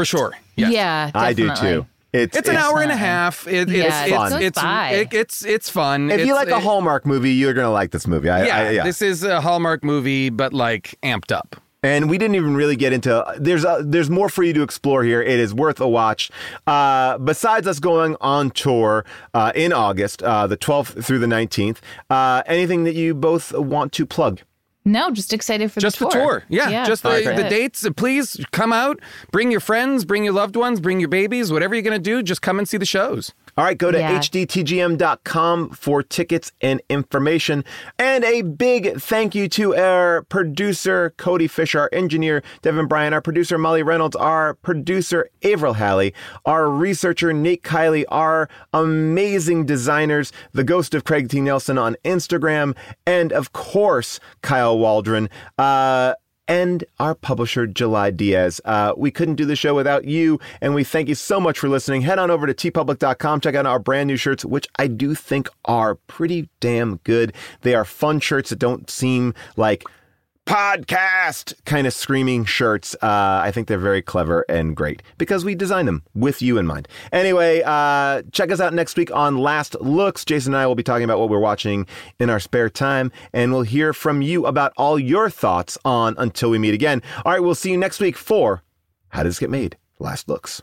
For sure. Yeah, I do too. It's It's an hour and a half. It, Yeah, it's, it it's, goes it's, it- it's it's fun. If you It's- like a Hallmark movie, you're gonna like this movie. I, yeah, I, yeah. this is a Hallmark movie, but like amped up. And we didn't even really get into there's a, there's more for you to explore here. It is worth a watch. Uh, besides us going on tour uh, in August, uh, the 12th through the 19th, uh, anything that you both want to plug? No, just excited for just the the tour. tour. Yeah, just the, the dates. Please come out. Bring your friends. Bring your loved ones. Bring your babies. Whatever you're gonna do, just come and see the shows. All right, go to Yeah. hdtgm.com for tickets and information. And a big thank you to our producer, Cody Fisher, our engineer, Devin Bryan, our producer, Molly Reynolds, our producer, Avril Halley, our researcher, Nate Kiley, our amazing designers, The Ghost of Craig T. Nelson on Instagram, and of course, Kyle Waldron. Uh, and our publisher, July Diaz. Uh, we couldn't do the show without you, and we thank you so much for listening. Head on over to teepublic.com, check out our brand new shirts, which I do think are pretty damn good. They are fun shirts that don't seem like podcast kind of screaming shirts. Uh, I think they're very clever and great because we designed them with you in mind. Anyway, uh, check us out next week on Last Looks. Jason and I will be talking about what we're watching in our spare time, and we'll hear from you about all your thoughts on Until We Meet Again. All right, we'll see you next week for How Does This Get Made? Last Looks.